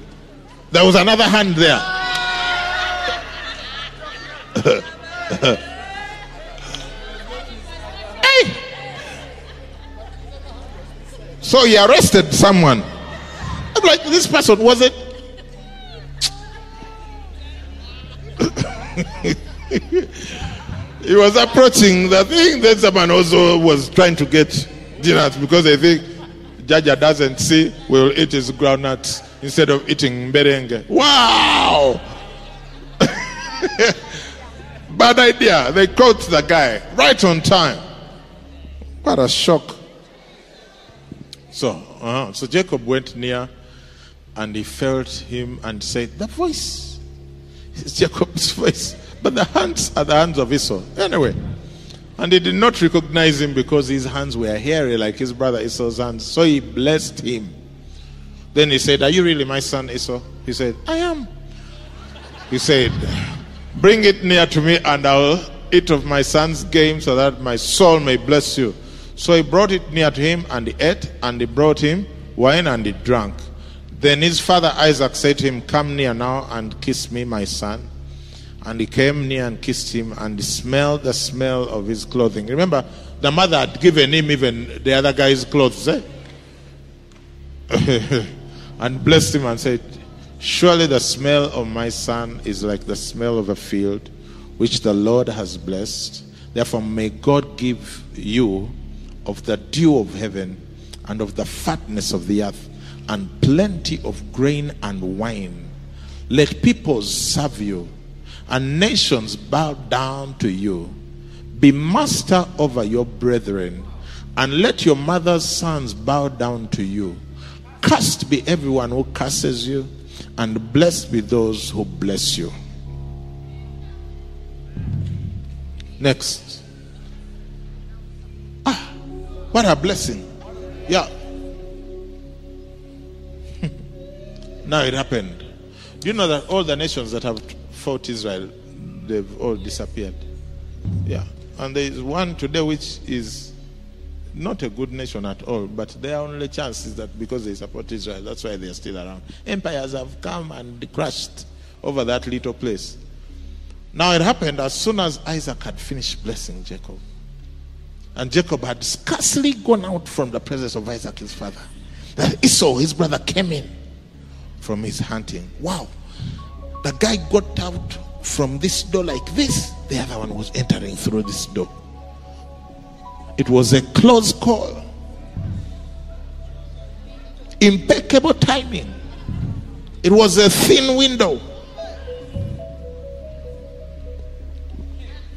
there was another hand there. [laughs] So he arrested someone. I'm like, this person was it? [laughs] he was approaching the thing. Then someone also was trying to get dinners because they think Jaja doesn't see, will eat his groundnuts instead of eating merengue. Wow! [laughs] Bad idea. They caught the guy right on time. What a shock. So, uh-huh. so Jacob went near and he felt him and said, The voice is Jacob's voice, but the hands are the hands of Esau. Anyway, and he did not recognize him because his hands were hairy like his brother Esau's hands. So he blessed him. Then he said, Are you really my son Esau? He said, I am. He said, Bring it near to me, and I'll eat of my son's game so that my soul may bless you. So he brought it near to him, and he ate, and he brought him wine, and he drank. Then his father Isaac said to him, Come near now and kiss me, my son. And he came near and kissed him, and he smelled the smell of his clothing. Remember, the mother had given him even the other guy's clothes, eh? [laughs] and blessed him and said, Surely the smell of my son is like the smell of a field which the Lord has blessed. Therefore, may God give you of the dew of heaven and of the fatness of the earth and plenty of grain and wine. Let peoples serve you and nations bow down to you. Be master over your brethren and let your mother's sons bow down to you. Cursed be everyone who curses you and blessed be those who bless you. Next. What a blessing. Yeah. [laughs] now it happened. Do you know that all the nations that have fought Israel, they've all disappeared? Yeah. And there is one today which is not a good nation at all, but their only chance is that because they support Israel, that's why they are still around. Empires have come and crashed over that little place. Now it happened as soon as Isaac had finished blessing Jacob. And Jacob had scarcely gone out from the presence of Isaac, his father. That Esau, his brother, came in from his hunting. Wow. The guy got out from this door like this, the other one was entering through this door. It was a close call. Impeccable timing. It was a thin window.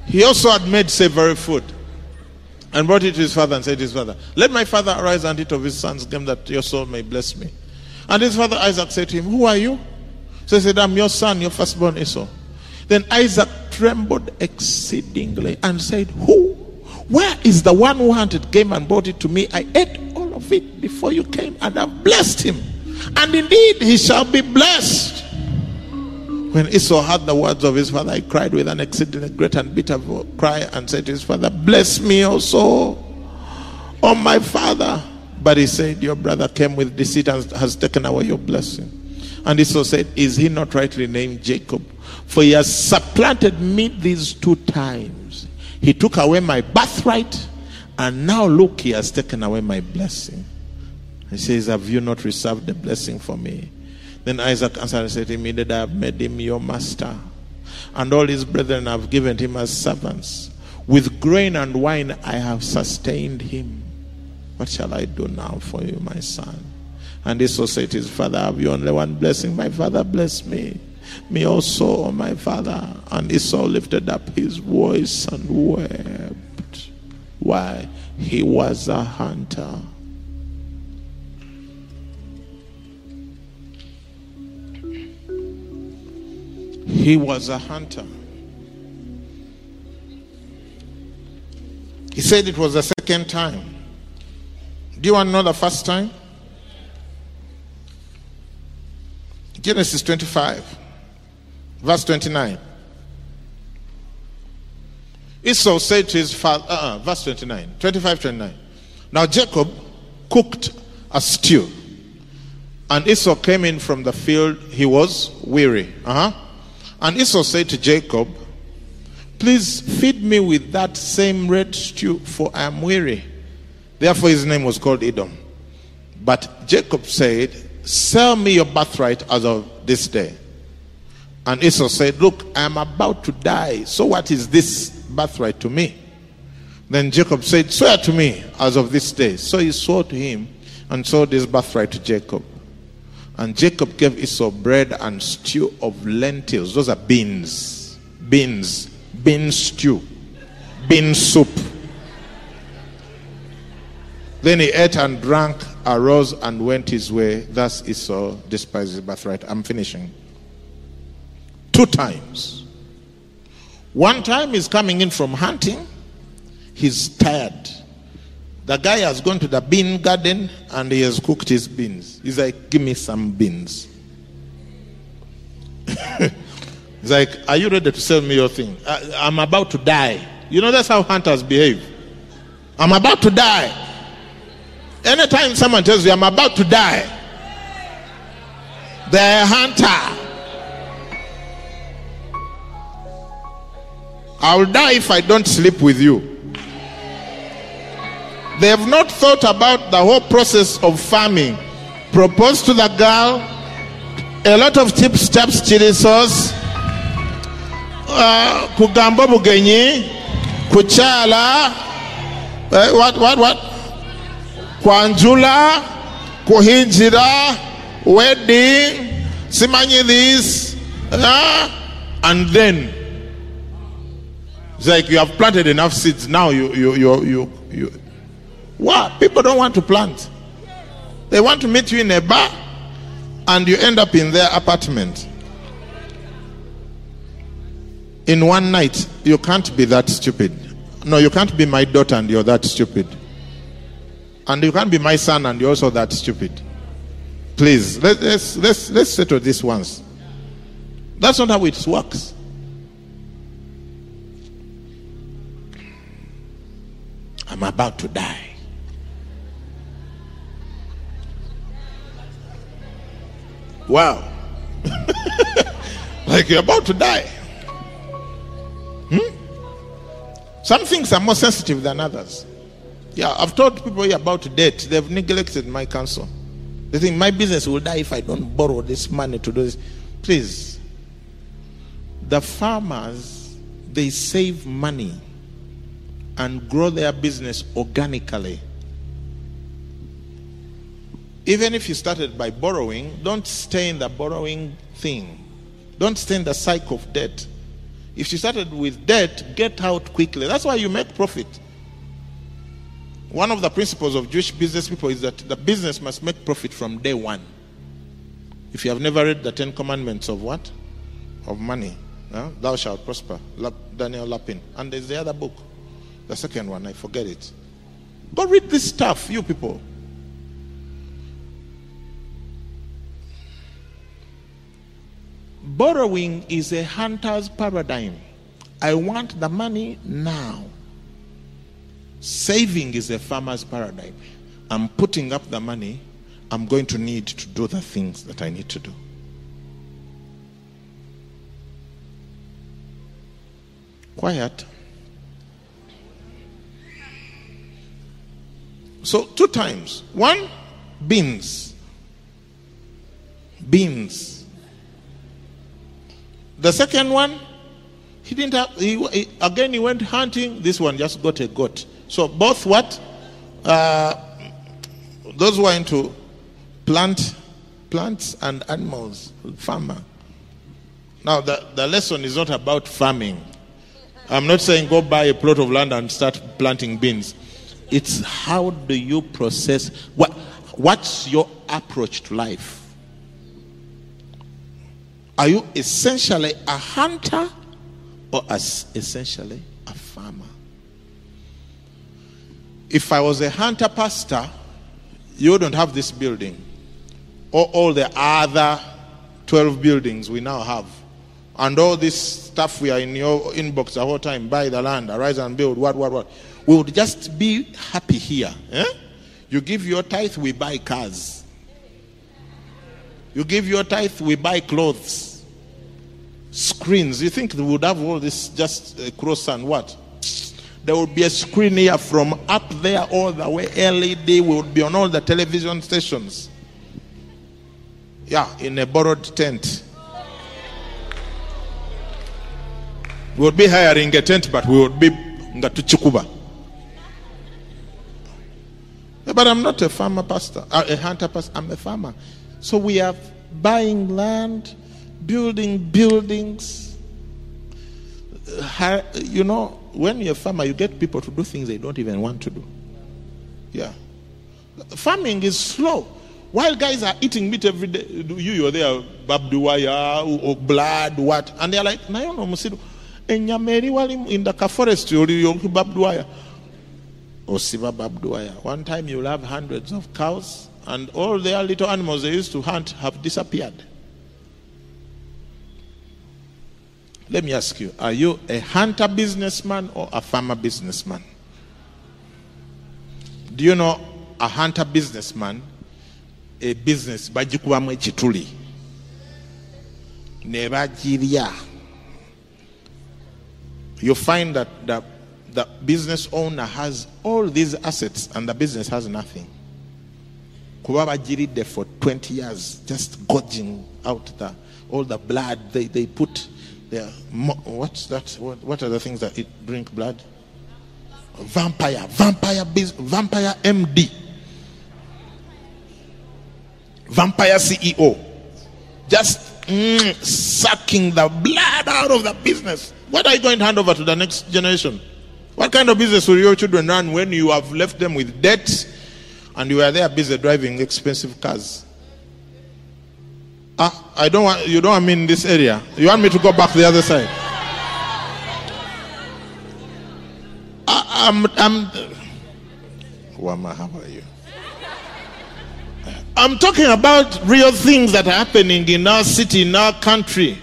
He also had made savory food and brought it to his father and said to his father, Let my father arise and eat of his son's game that your soul may bless me. And his father Isaac said to him, Who are you? So he said, I'm your son, your firstborn Esau. Then Isaac trembled exceedingly and said, Who where is the one who hunted game and brought it to me? I ate all of it before you came and I've blessed him. And indeed, he shall be blessed. When Esau heard the words of his father, he cried with an exceedingly great and bitter cry and said to his father, Bless me also, oh my father. But he said, Your brother came with deceit and has taken away your blessing. And Esau said, Is he not rightly named Jacob? For he has supplanted me these two times. He took away my birthright, and now look, he has taken away my blessing. He says, Have you not reserved the blessing for me? Then Isaac answered and said to him, Indeed, I have made him your master, and all his brethren have given him as servants. With grain and wine I have sustained him. What shall I do now for you, my son? And Esau said to his father, Have you only one blessing? My father, bless me. Me also, my father. And Esau lifted up his voice and wept. Why? He was a hunter. He was a hunter. He said it was the second time. Do you want to know the first time? Genesis 25, verse 29. Esau said to his father, uh-uh, verse 29, 25, 29. Now Jacob cooked a stew. And Esau came in from the field. He was weary. Uh-huh. And Esau said to Jacob, Please feed me with that same red stew, for I am weary. Therefore, his name was called Edom. But Jacob said, Sell me your birthright as of this day. And Esau said, Look, I am about to die. So, what is this birthright to me? Then Jacob said, Swear to me as of this day. So he swore to him and sold his birthright to Jacob. And Jacob gave Esau bread and stew of lentils. Those are beans. Beans. Bean stew. Bean soup. Then he ate and drank, arose and went his way. Thus Esau despised his birthright. I'm finishing. Two times. One time he's coming in from hunting, he's tired. The guy has gone to the bean garden and he has cooked his beans. He's like, Give me some beans. [laughs] He's like, Are you ready to sell me your thing? I, I'm about to die. You know, that's how hunters behave. I'm about to die. Anytime someone tells you, I'm about to die, they're a hunter. I will die if I don't sleep with you. They have not thought about the whole process of farming. Propose to the girl, a lot of chips, chaps, chili sauce, uh, kugamba bugenyi, kuchala, uh, what, what, what? Kwanjula, kuhinjira, wedding, simanyi this, uh, and then it's like you have planted enough seeds. Now you you you you you. What people don't want to plant. They want to meet you in a bar, and you end up in their apartment. In one night, you can't be that stupid. No, you can't be my daughter and you're that stupid. And you can't be my son and you're also that stupid. Please, let, let's let's let's settle this once. That's not how it works. I'm about to die. Wow. [laughs] like you're about to die. Hmm? Some things are more sensitive than others. Yeah, I've told people about debt. They've neglected my counsel. They think my business will die if I don't borrow this money to do this. Please. The farmers, they save money and grow their business organically. Even if you started by borrowing, don't stay in the borrowing thing. Don't stay in the cycle of debt. If you started with debt, get out quickly. That's why you make profit. One of the principles of Jewish business people is that the business must make profit from day one. If you have never read the Ten Commandments of what? Of money. Huh? Thou shalt prosper. Daniel Lapin. And there's the other book. The second one, I forget it. Go read this stuff, you people. Borrowing is a hunter's paradigm. I want the money now. Saving is a farmer's paradigm. I'm putting up the money. I'm going to need to do the things that I need to do. Quiet. So, two times. One, beans. Beans. The second one, he didn't have, he, he, again, he went hunting. This one just got a goat. So, both what? Uh, those who are into plant, plants and animals, farmer. Now, the, the lesson is not about farming. I'm not saying go buy a plot of land and start planting beans. It's how do you process what what's your approach to life? Are you essentially a hunter or as essentially a farmer? If I was a hunter pastor, you wouldn't have this building or all the other 12 buildings we now have. And all this stuff we are in your inbox the whole time buy the land, arise and build, what, what, what. We would just be happy here. Eh? You give your tithe, we buy cars. You give your tithe, we buy clothes, screens. You think they would have all this just uh, cross and what? There would be a screen here from up there all the way LED. Would be on all the television stations. Yeah, in a borrowed tent. We would be hiring a tent, but we would be ngatuchikuba. But I'm not a farmer pastor, uh, a hunter pastor. I'm a farmer. So we are buying land, building buildings. You know, when you're a farmer, you get people to do things they don't even want to do. Yeah. Farming is slow. While guys are eating meat every day, you, you're there, babduwaya, or blood, what? And they're like, nayono musiru. Enyameri wali in the forest, babduwaya. Oh, Osiba babduwaya. One time you'll have hundreds of cows, and all their little animals they used to hunt have disappeared. Let me ask you are you a hunter businessman or a farmer businessman? Do you know a hunter businessman? A business bagikubamu ekituli ne bagirya you find that the, the business owner has all these assets and the business has nothing kuba bagiridde for 20 years just gorging out the, all the blood they, they put there, what's that? What, what are the things that it drink blood? Vampire, vampire, vampire MD, vampire CEO, just mm, sucking the blood out of the business. What are you going to hand over to the next generation? What kind of business will your children run when you have left them with debt and you are there busy driving expensive cars? I don't want you don't want me in this area. You want me to go back the other side? I, I'm I'm Wama, how are you? I'm talking about real things that are happening in our city, in our country.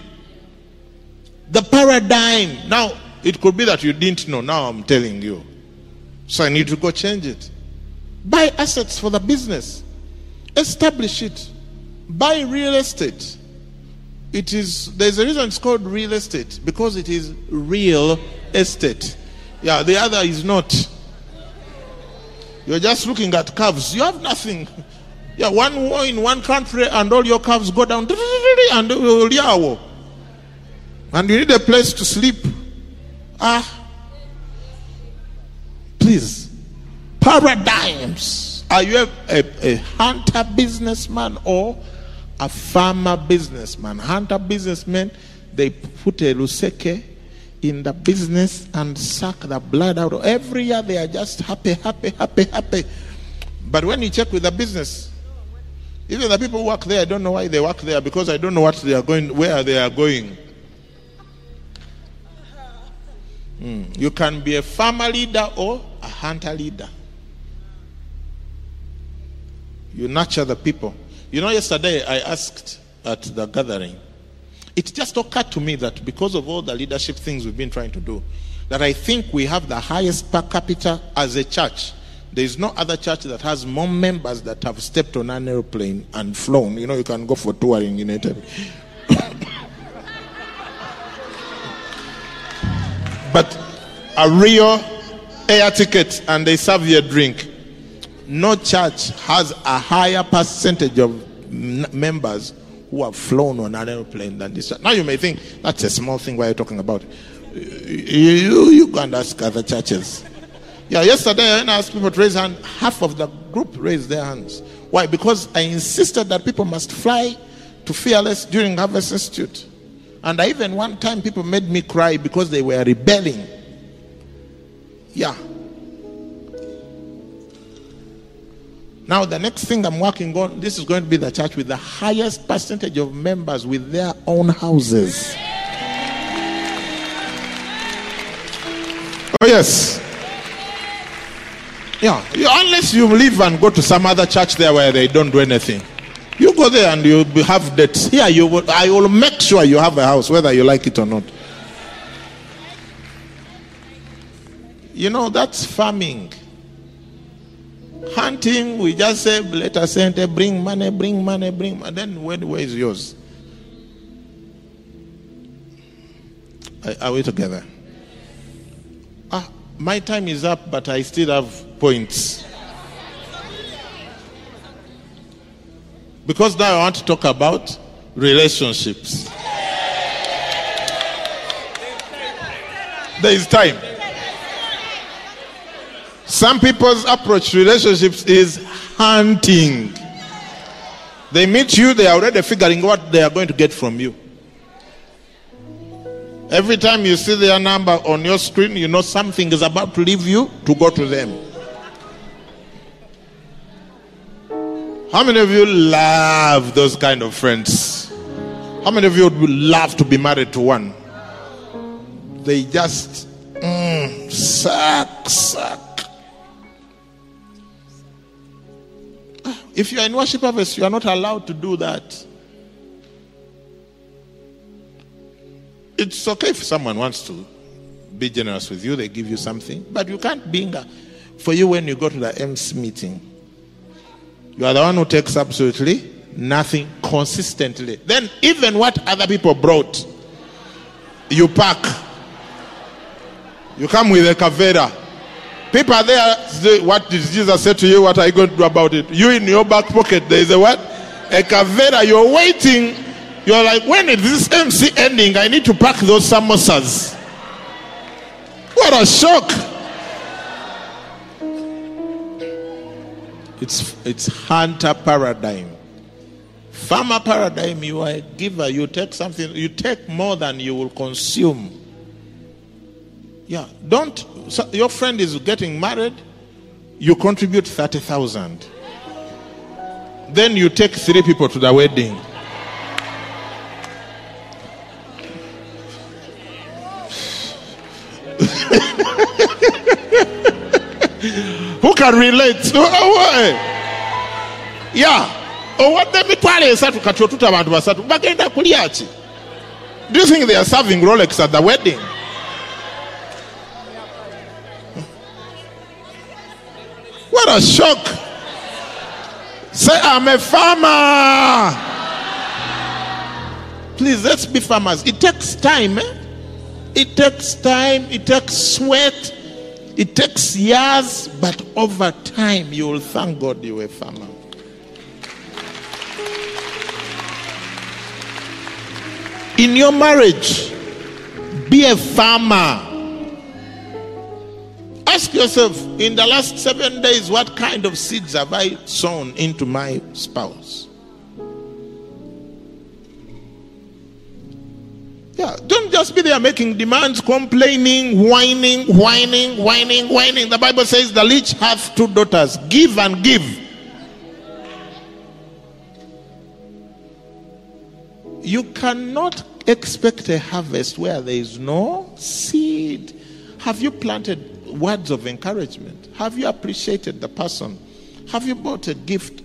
The paradigm. Now, it could be that you didn't know. Now I'm telling you. So I need to go change it. Buy assets for the business. Establish it buy real estate. It is there's a reason it's called real estate because it is real estate. Yeah, the other is not. You're just looking at curves. You have nothing. Yeah, one war in one country and all your curves go down and and you need a place to sleep. Ah, please, paradigms. Are you a, a, a hunter businessman or a farmer businessman, hunter businessman, they put a luseke in the business and suck the blood out. Every year they are just happy, happy, happy, happy. But when you check with the business, even the people who work there, I don't know why they work there because I don't know what they are going, where they are going. Mm. You can be a farmer leader or a hunter leader. You nurture the people. You know, yesterday I asked at the gathering, it just occurred to me that because of all the leadership things we've been trying to do, that I think we have the highest per capita as a church. There is no other church that has more members that have stepped on an airplane and flown. You know, you can go for touring in it. [coughs] but a real air ticket and they serve you a drink no church has a higher percentage of members who have flown on an airplane than this. Now you may think that's a small thing. Why are you talking about? You, you go and ask other churches. Yeah, yesterday I asked people to raise hand, half of the group raised their hands. Why? Because I insisted that people must fly to Fearless during Harvest Institute. And I even one time people made me cry because they were rebelling. Yeah. Now, the next thing I'm working on, this is going to be the church with the highest percentage of members with their own houses. Oh, yes. Yeah, you, unless you leave and go to some other church there where they don't do anything. You go there and you have debts. Here, you will, I will make sure you have a house, whether you like it or not. You know, that's farming. Hunting, we just say, let us enter, bring money, bring money, bring money. Then where, where is yours? Are, are we together? Ah, my time is up, but I still have points. Because now I want to talk about relationships. There is time. Some people's approach to relationships is hunting. They meet you, they are already figuring what they are going to get from you. Every time you see their number on your screen, you know something is about to leave you to go to them. How many of you love those kind of friends? How many of you would love to be married to one? They just mm, suck, suck. If you are in worship harvest, you are not allowed to do that. It's okay if someone wants to be generous with you, they give you something, but you can't be for you when you go to the MC meeting. You are the one who takes absolutely nothing consistently. Then, even what other people brought, you pack. You come with a kavera. People are there. Say, what did Jesus say to you? What are you going to do about it? You in your back pocket, there is a what? A kavera. You're waiting. You're like, when is this MC ending? I need to pack those samosas. What a shock! It's it's hunter paradigm. Farmer paradigm, you are a giver. You take something, you take more than you will consume. Yeah, don't. So your friend is getting married, you contribute 30,000. Then you take three people to the wedding. [laughs] Who can relate? [laughs] Yeah. owadde emitwalo esatu kati otuta abantu basatu bagenda kulya ki do you think they are serving rolex at the wedding what a shock say i'm a farmer please let's be farmers it takes time eh? it takes time it takes sweat it takes years but over time you will thank god you were a farmer In your marriage, be a farmer. Ask yourself in the last seven days, what kind of seeds have I sown into my spouse? Yeah, don't just be there making demands, complaining, whining, whining, whining, whining. The Bible says the leech hath two daughters. Give and give. You cannot expect a harvest where there is no seed. Have you planted words of encouragement? Have you appreciated the person? Have you bought a gift?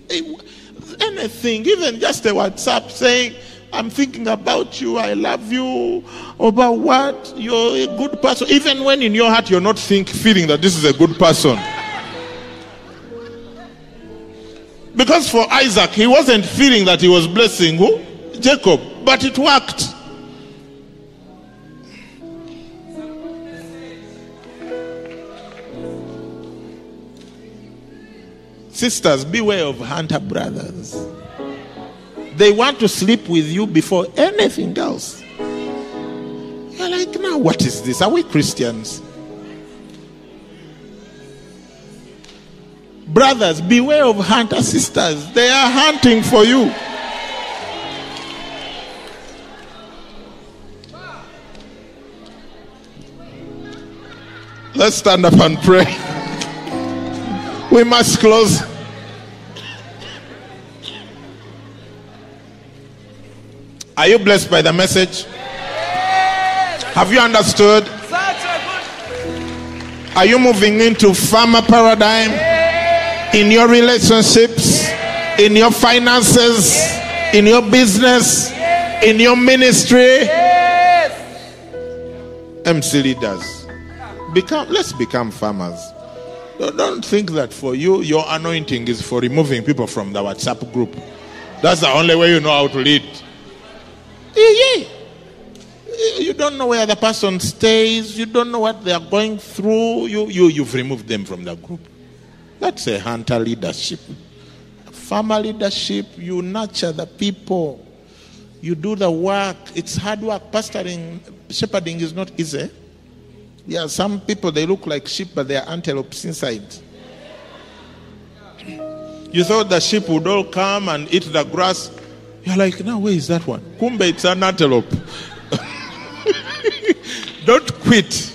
Anything, even just a WhatsApp saying, I'm thinking about you, I love you, about what? You're a good person. Even when in your heart you're not think, feeling that this is a good person. Because for Isaac, he wasn't feeling that he was blessing who? Jacob. But it worked. Sisters, beware of hunter brothers. They want to sleep with you before anything else. You're like, now what is this? Are we Christians? Brothers, beware of hunter sisters. They are hunting for you. Let's stand up and pray. [laughs] We must close. Are you blessed by the message? Have you understood? Are you moving into farmer paradigm in your relationships, in your finances, in your business, in your ministry? MC leaders, become let's become farmers. Don't, don't think that for you your anointing is for removing people from the WhatsApp group. That's the only way you know how to lead. Eh, yeah, yeah. You don't know where the person stays. You don't know what they are going through. You, you, you've removed them from the group. That's a hunter leadership. Farmer leadership, you nurture the people. You do the work. It's hard work. Pastoring, shepherding is not easy. Yeah, some people, they look like sheep, but they are antelopes inside. You thought the sheep would all come and eat the grass. You're like, now where is that one? Kumbe, it's an antelope. [laughs] Don't quit.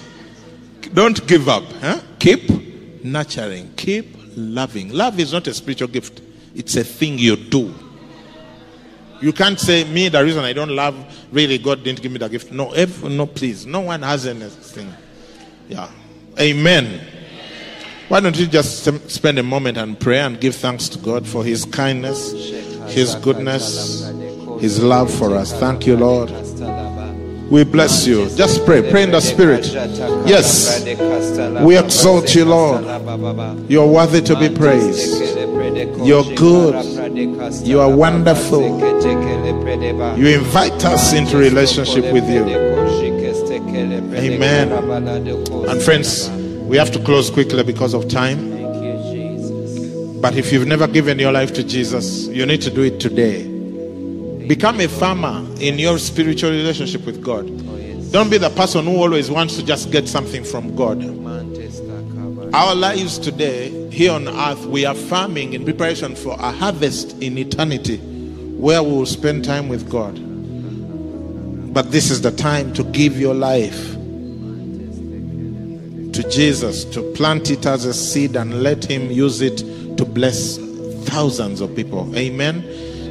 Don't give up. Huh? Keep nurturing. Keep loving. Love is not a spiritual gift, it's a thing you do. You can't say, me, the reason I don't love, really, God didn't give me the gift. No, every, no, please. No one has anything. Yeah. Amen. Why don't you just spend a moment and pray and give thanks to God for His kindness, His goodness, His love for us. Thank you, Lord. We bless you. Just pray. Pray in the Spirit. Yes. We exalt you, Lord. You're worthy to be praised. You're good. You are wonderful. You invite us into relationship with you. Amen. And friends, we have to close quickly because of time. But if you've never given your life to Jesus, you need to do it today. Become a farmer in your spiritual relationship with God. Don't be the person who always wants to just get something from God. Our lives today, here on earth, we are farming in preparation for a harvest in eternity where we will spend time with God. But this is the time to give your life to Jesus, to plant it as a seed and let Him use it to bless thousands of people. Amen.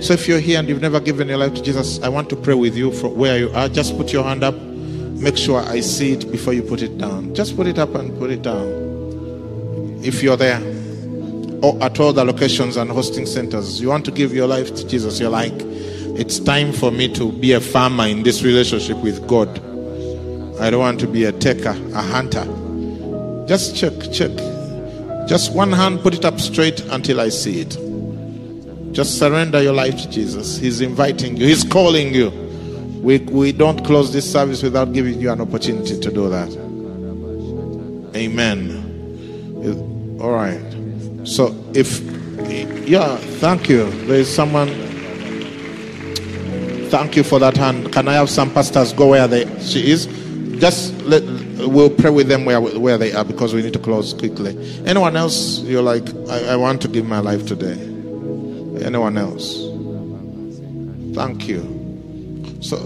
So if you're here and you've never given your life to Jesus, I want to pray with you from where you are. Just put your hand up. Make sure I see it before you put it down. Just put it up and put it down. If you're there or at all the locations and hosting centers, you want to give your life to Jesus. You're like, it's time for me to be a farmer in this relationship with God. I don't want to be a taker, a hunter. Just check, check. Just one hand, put it up straight until I see it. Just surrender your life to Jesus. He's inviting you, He's calling you. We, we don't close this service without giving you an opportunity to do that. Amen. All right. So, if, yeah, thank you. There is someone. Thank you for that hand. Can I have some pastors go where they she is? Just let we'll pray with them where where they are because we need to close quickly. Anyone else? You're like, I, I want to give my life today. Anyone else? Thank you. So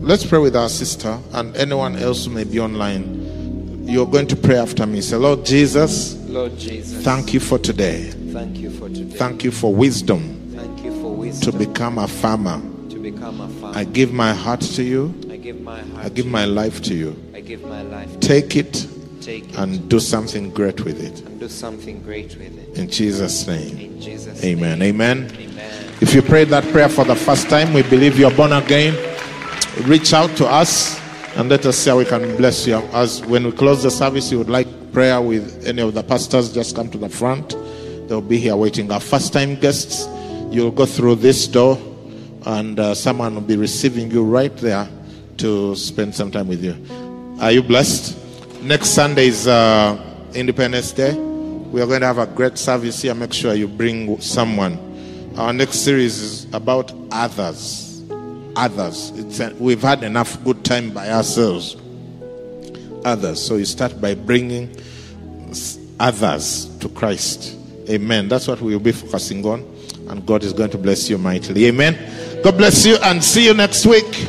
let's pray with our sister and anyone else who may be online. You're going to pray after me. Say, Lord Jesus. Lord Jesus. Thank you for today. Thank you for today. Thank you for wisdom. Thank you for wisdom. To become a farmer. To become a farmer. I give my heart to you. I give my heart. I give my life to you. I give my life. Take it. Take it. And do something great with it. And do something great with it. In Jesus' name. In Jesus' Amen. name. Amen. Amen. If you prayed that prayer for the first time, we believe you're born again. Reach out to us and let us see how we can bless you. As when we close the service, you would like prayer with any of the pastors, just come to the front. They'll be here waiting. Our first time guests, you'll go through this door and uh, someone will be receiving you right there to spend some time with you. Are you blessed? Next Sunday is uh, Independence Day. We are going to have a great service here. Make sure you bring someone. Our next series is about others. Others. A, we've had enough good time by ourselves. Others. So you start by bringing others to Christ. Amen. That's what we will be focusing on. And God is going to bless you mightily. Amen. God bless you and see you next week.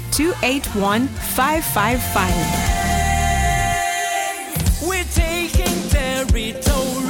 281 555. We're taking territory.